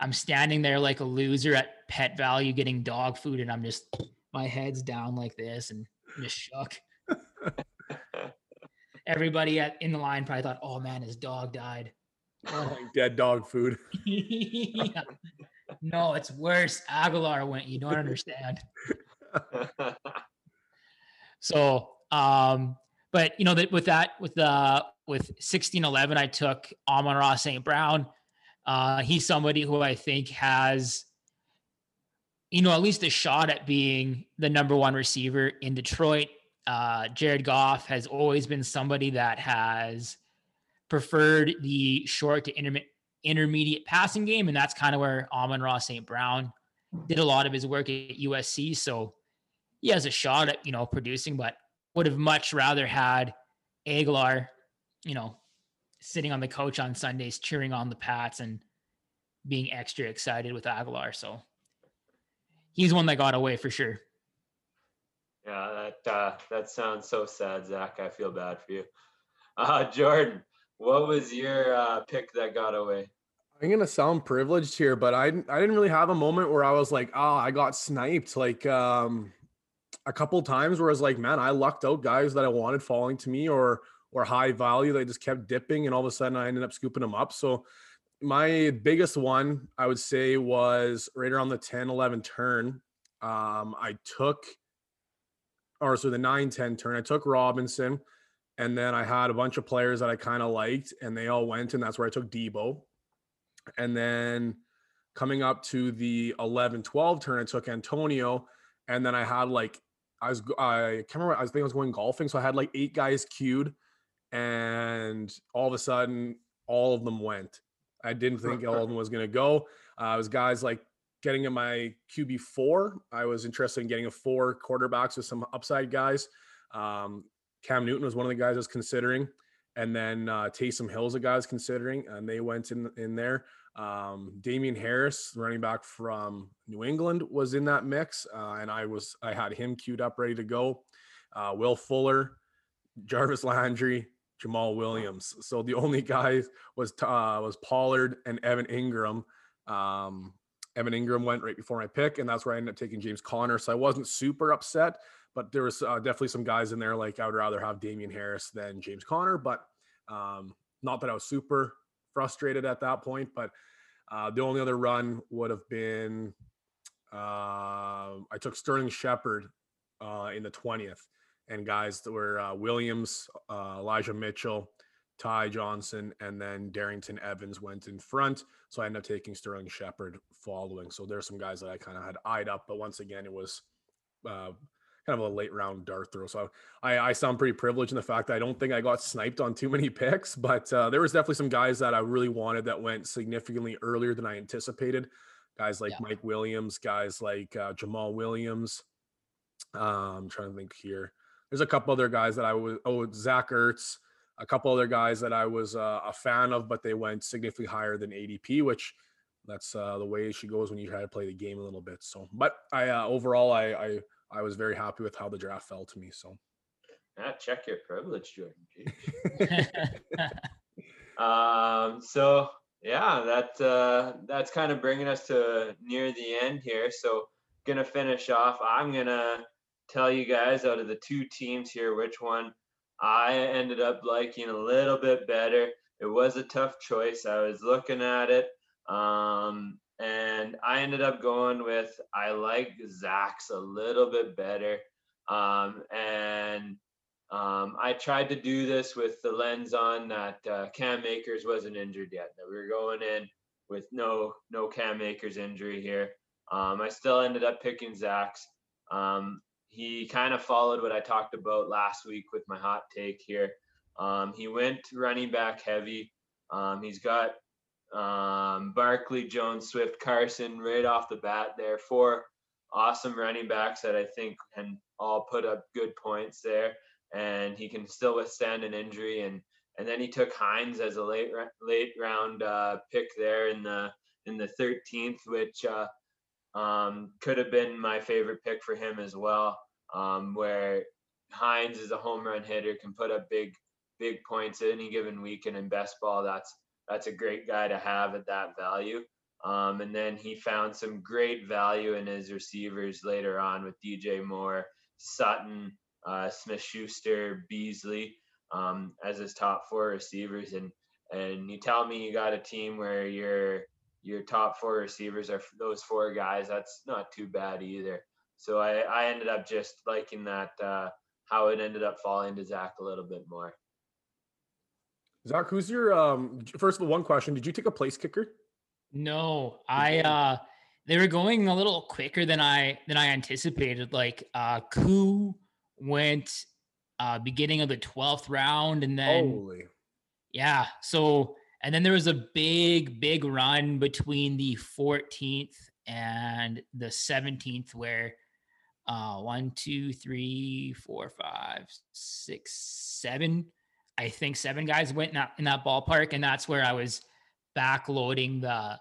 I'm standing there like a loser at pet value getting dog food, and I'm just my head's down like this and just shook. Everybody at in the line probably thought, oh man, his dog died. Oh, dead dog food. yeah. No, it's worse. Agholor went. You don't understand. so, um, but you know that with that with the with sixteen eleven, I took Amon-Ra St. Brown. Uh, he's somebody who I think has, you know, at least a shot at being the number one receiver in Detroit. Uh, Jared Goff has always been somebody that has preferred the short to intermittent intermediate passing game. And that's kind of where Amon-Ra St. Brown did a lot of his work at USC. So he has a shot at, you know, producing, but would have much rather had Agholor, you know, sitting on the couch on Sundays, cheering on the Pats and being extra excited with Agholor. So he's one that got away for sure. Yeah, that uh, that sounds so sad, Zach. I feel bad for you. Uh, Jordan, what was your uh, pick that got away? I'm gonna sound privileged here, but I I didn't really have a moment where I was like, oh, I got sniped. Like um a couple times where I was like, man, I lucked out guys that I wanted falling to me or or high value. They just kept dipping, and all of a sudden I ended up scooping them up. So my biggest one I would say was right around the 10 11 turn. Um, I took or so the 9 10 turn, I took Robinson, and then I had a bunch of players that I kind of liked, and they all went, and that's where I took Deebo. And then coming up to the 11 12 turn, I took Antonio. And then I had like, I was, I can't remember, I was thinking I was going golfing. So I had like eight guys queued. And all of a sudden, all of them went. I didn't think all of them was going to go. Uh, it was guys like getting in my QB four. I was interested in getting a four quarterbacks with some upside guys. Um, Cam Newton was one of the guys I was considering, and then uh, Taysom Hill's a guy I was considering, and they went in in there. Um, Damien Harris, running back from New England, was in that mix, uh, and I was I had him queued up, ready to go. Uh, Will Fuller, Jarvis Landry, Jamaal Williams. So the only guy was uh, was Pollard and Evan Engram. Um, Evan Engram went right before my pick, and that's where I ended up taking James Conner. So I wasn't super upset, but there was uh, definitely some guys in there like I would rather have Damien Harris than James Conner. But um, not that I was super frustrated at that point. But uh, the only other run would have been uh, I took Sterling Shepard uh, in the twentieth and guys that were uh, Williams, uh, Elijah Mitchell, Ty Johnson, and then Darrynton Evans went in front. So I ended up taking Sterling Shepard following. So there's some guys that I kind of had eyed up, but once again, it was uh, kind of a late round dart throw. So I, I sound pretty privileged in the fact that I don't think I got sniped on too many picks, but uh, there was definitely some guys that I really wanted that went significantly earlier than I anticipated. Guys like yeah. Mike Williams, guys like uh, Jamaal Williams. Um, I'm trying to think here. There's a couple other guys that I was, oh, Zach Ertz, a couple other guys that I was uh, a fan of, but they went significantly higher than ADP, which that's uh, the way she goes when you try to play the game a little bit. So, but I uh, overall, I, I I was very happy with how the draft fell to me. So, yeah, check your privilege, Jordan. um, so yeah, that uh, that's kind of bringing us to near the end here. So, gonna finish off. I'm gonna tell you guys out of the two teams here which one I ended up liking a little bit better. It was a tough choice. I was looking at it, um, and I ended up going with I like Zach's a little bit better. Um, and um, I tried to do this with the lens on that uh, Cam Akers wasn't injured yet. That we were going in with no no Cam Akers injury here. Um, I still ended up picking Zach's. Um, he kind of followed what I talked about last week with my hot take here. Um, he went running back heavy. Um, he's got um, Barkley, Jones, Swift, Carson right off the bat there. Four awesome running backs that I think can all put up good points there, and he can still withstand an injury. And and then he took Hines as a late late round uh, pick there in the in the 13th, which uh, um, could have been my favorite pick for him as well. Um, where Hines is a home run hitter, can put up big big points at any given week, and in best ball, that's that's a great guy to have at that value. Um, and then he found some great value in his receivers later on with DJ Moore, Sutton, uh, Smith Schuster, Beasley um, as his top four receivers. And and you tell me you got a team where your your top four receivers are those four guys. That's not too bad either. So I, I ended up just liking that uh, how it ended up falling to Zach a little bit more. Zach, who's your um first of all, one question. Did you take a place kicker? No, I uh they were going a little quicker than I than I anticipated. Like uh Koo went uh beginning of the 12th round and then Holy. yeah, so and then there was a big, big run between the 14th and the 17th where uh one, two, three, four, five, six, seven I think seven guys went in that, in that ballpark, and that's where I was backloading the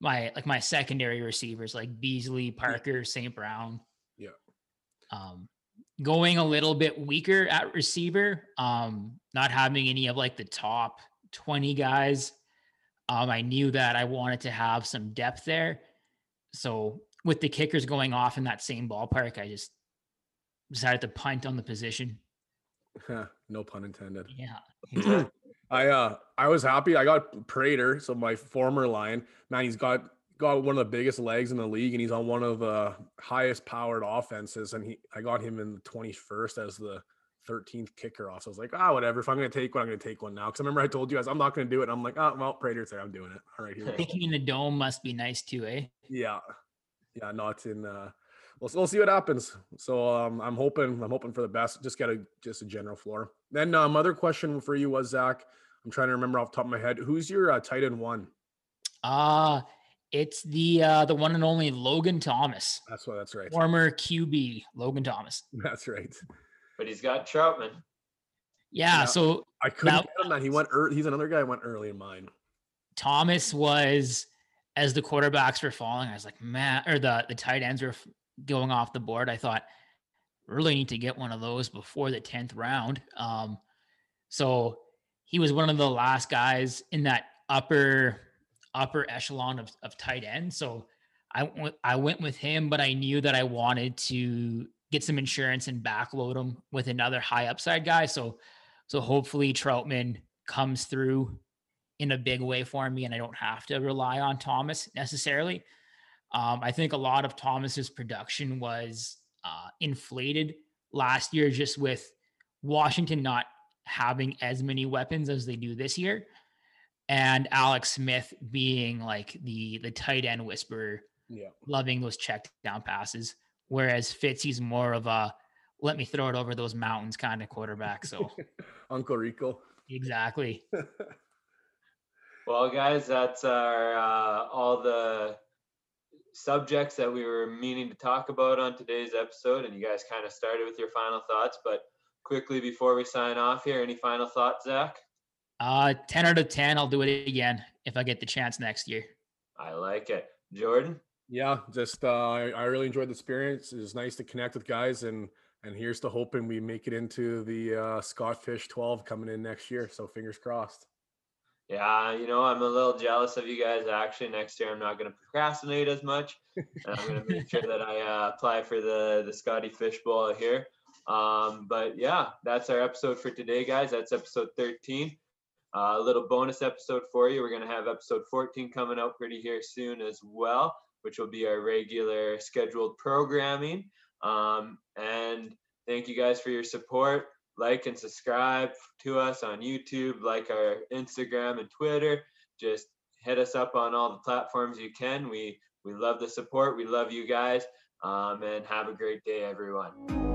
my like my secondary receivers like Beasley, Parker, St. Brown. Yeah. Um, going a little bit weaker at receiver, um, not having any of like the top 20 guys. Um, I knew that I wanted to have some depth there. So with the kickers going off in that same ballpark, I just decided to punt on the position. no pun intended. Yeah. I uh I was happy. I got Prater, so my former line. Man, he's got got one of the biggest legs in the league, and he's on one of the highest powered offenses. And he I got him in the 21st as the 13th kicker off. So I was like, ah, whatever. If I'm gonna take one, I'm gonna take one now. Cause I remember I told you guys I'm not gonna do it. I'm like, oh well, Prater's there. I'm doing it. All right, here. Picking in the dome must be nice too, eh? Yeah. Yeah, not in uh we'll, we'll see what happens. So um, I'm hoping I'm hoping for the best. Just get a just a general floor. Then um, other question for you was Zach. I'm trying to remember off the top of my head. Who's your uh, tight end one? Uh it's the uh the one and only Logan Thomas. That's what that's right. Former QB Logan Thomas. That's right. But he's got Trautman. Yeah, Yeah. so I couldn't Now- get him that he went early. He's another guy who went early in mine. Thomas was as the quarterbacks were falling. I was like, man, or the the tight ends were going off the board. I thought really need to get one of those before the tenth round. Um, so he was one of the last guys in that upper upper echelon of, of tight end. So I went I went with him, but I knew that I wanted to get some insurance and backload him with another high upside guy. So so hopefully Trautman comes through in a big way for me and I don't have to rely on Thomas necessarily. Um, I think a lot of Thomas's production was uh, inflated last year just with Washington not having as many weapons as they do this year and Alex Smith being like the the tight end whisperer Yeah. loving those check down passes whereas Fitzy's more of a let me throw it over those mountains kind of quarterback so Uncle Rico. exactly Well, guys, that's our uh, all the subjects that we were meaning to talk about on today's episode, and you guys kind of started with your final thoughts. But quickly before we sign off here, any final thoughts, Zach? Uh, 10 out of 10. I'll do it again if I get the chance next year. I like it, Jordan. Yeah, just uh, I, I really enjoyed the experience. It was nice to connect with guys, and and here's to hoping we make it into the uh, Scott Fish 12 coming in next year. So fingers crossed. Yeah, you know, I'm a little jealous of you guys. Actually, next year I'm not going to procrastinate as much, and I'm going to make sure that I uh, apply for the the Scotty Fishbowl here. Um, but yeah, that's our episode for today, guys. That's episode 13. Uh, a little bonus episode for you. We're going to have episode 14 coming out pretty here soon as well, which will be our regular scheduled programming. Um, and thank you guys for your support. Like and subscribe to us on YouTube, like our Instagram and Twitter. Just hit us up on all the platforms you can. We we love the support. We love you guys. Um, and have a great day, everyone.